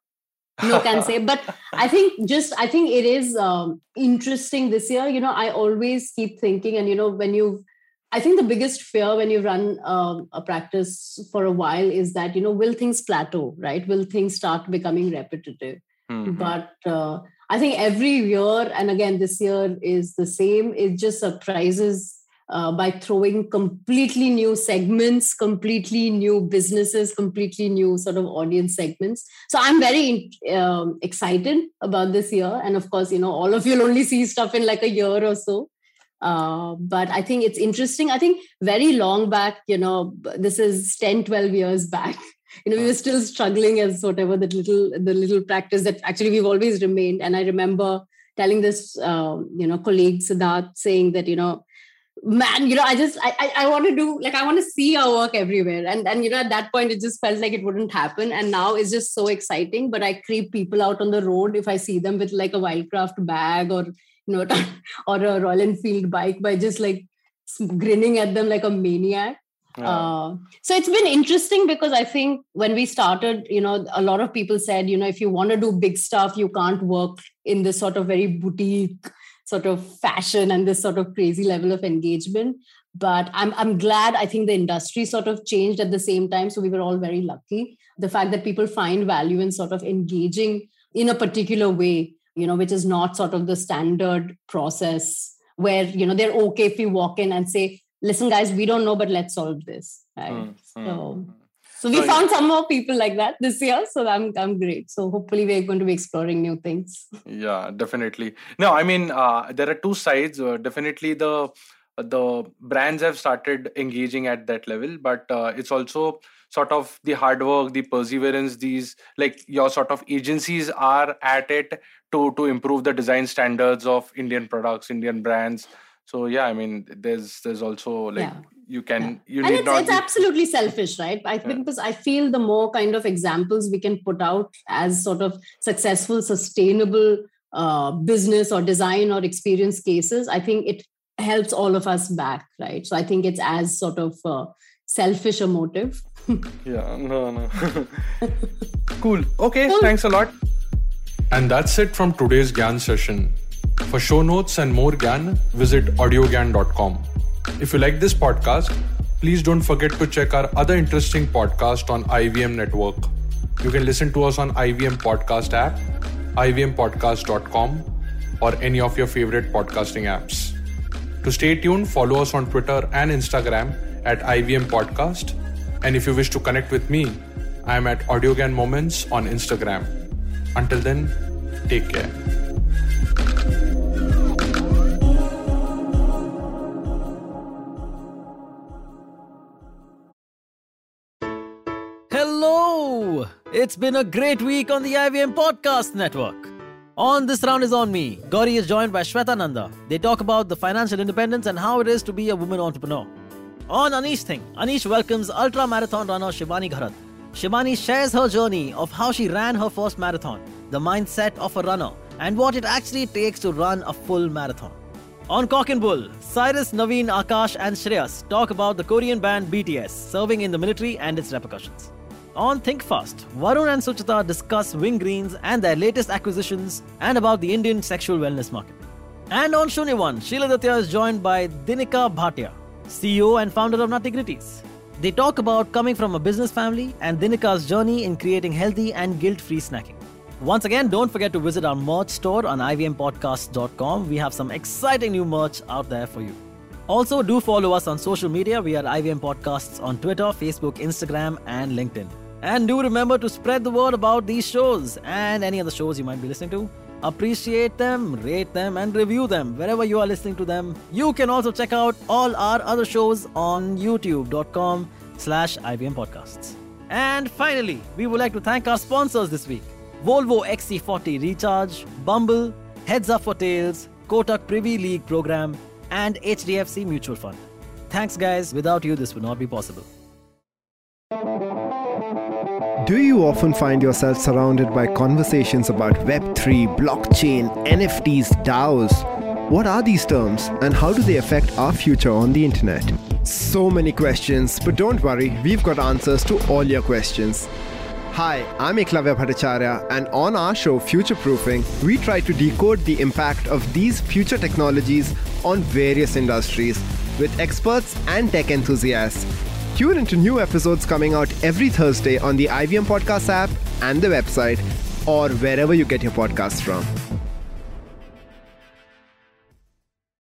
C: no can say. But i think just i think it is um, interesting this year. You know i always keep thinking and you know when you i think the biggest fear when you run um, a practice for a while is that you know will things plateau right? Will things start becoming repetitive? Mm-hmm. but uh, I think every year, and again, this year is the same, it just surprises uh, by throwing completely new segments, completely new businesses, completely new sort of audience segments. So I'm very um, excited about this year. And of course, you know, all of you'll only see stuff in like a year or so. Uh, but I think it's interesting. I think very long back, you know, this is 10, 12 years back you know we were still struggling as whatever the little the little practice that actually we've always remained and i remember telling this um, you know colleague siddharth saying that you know man you know i just i i, I want to do like i want to see our work everywhere. And and you know at that point it just felt like it wouldn't happen. And now it's just so exciting but i creep people out on the road if i see them with like a wildcraft bag or you know or a royal enfield bike by just like grinning at them like a maniac. Uh, so it's been interesting because I think when we started, you know, a lot of people said, you know, if you want to do big stuff, you can't work in this sort of very boutique sort of fashion and this sort of crazy level of engagement. But I'm I'm glad I think the industry sort of changed at the same time. So we were all very lucky. The fact that people find value in sort of engaging in a particular way, you know, which is not sort of the standard process where, you know, they're okay if you walk in and say, listen guys we don't know but let's solve this right mm, so mm. So we so, found some more people like that this year. So i'm i'm great. So hopefully we're going to be exploring new things.
B: Yeah definitely. No i mean uh, there are two sides. Uh, definitely the the brands have started engaging at that level but uh, it's also sort of the hard work the perseverance these like your sort of agencies are at it to to improve the design standards of indian products indian brands. So yeah i mean there's there's also like yeah. You can yeah. you
C: and it's, it's be... absolutely selfish right i think yeah. because i feel the more kind of examples we can put out as sort of successful sustainable uh, business or design or experience cases i think it helps all of us back right so i think it's as sort of uh, selfish a motive
B: yeah no no cool okay cool. thanks a lot and that's it from today's gyan session for show notes and more Gyan, visit audiogyan.com. If you like this podcast, please don't forget to check our other interesting podcast on IVM Network. You can listen to us on IVM Podcast app, ivmpodcast.com, or any of your favorite podcasting apps. To stay tuned, follow us on Twitter and Instagram at IVM Podcast. And if you wish to connect with me, I'm at Audiogyan Moments on Instagram. Until then, take care.
D: It's been a great week on the IVM Podcast Network. On This Round is On Me, Gauri is joined by Shweta Nanda. They talk about the financial independence and how it is to be a woman entrepreneur. On Anish Thing, Anish welcomes ultra marathon runner Shivani Gharat. Shivani shares her journey of how she ran her first marathon, the mindset of a runner, and what it actually takes to run a full marathon. On Cock and Bull, Cyrus, Naveen, Akash, and Shreyas talk about the Korean band BTS serving in the military and its repercussions. On Think Fast, Varun and Suchita discuss Wingreens and their latest acquisitions and about the Indian sexual wellness market. And on Shunyavan, Sheila Datya is joined by Dinika Bhatia, CEO and founder of Nutty Gritties. They talk about coming from a business family and Dinika's journey in creating healthy and guilt-free snacking. Once again, don't forget to visit our merch store on ivmpodcast.com. We have some exciting new merch out there for you. Also, do follow us on social media. We are IVM Podcasts on Twitter, Facebook, Instagram, and LinkedIn. And do remember to spread the word about these shows and any other shows you might be listening to. Appreciate them, rate them, and review them wherever you are listening to them. You can also check out all our other shows on youtube.com slash IVM Podcasts. And finally, we would like to thank our sponsors this week. Volvo XC40 Recharge, Bumble, Heads Up for Tails, Kotak Privy League Program, and HDFC Mutual Fund. Thanks, guys. Without you, this would not be possible.
E: Do you often find yourself surrounded by conversations about Web3, blockchain, NFTs, DAOs? What are these terms and how do they affect our future on the internet? So many questions, but don't worry, we've got answers to all your questions. Hi, I'm Eklavya Bhattacharya, and on our show Future Proofing, we try to decode the impact of these future technologies on various industries with experts and tech enthusiasts. Tune into new episodes coming out every Thursday on the IVM Podcast app and the website, or wherever you get your podcasts from.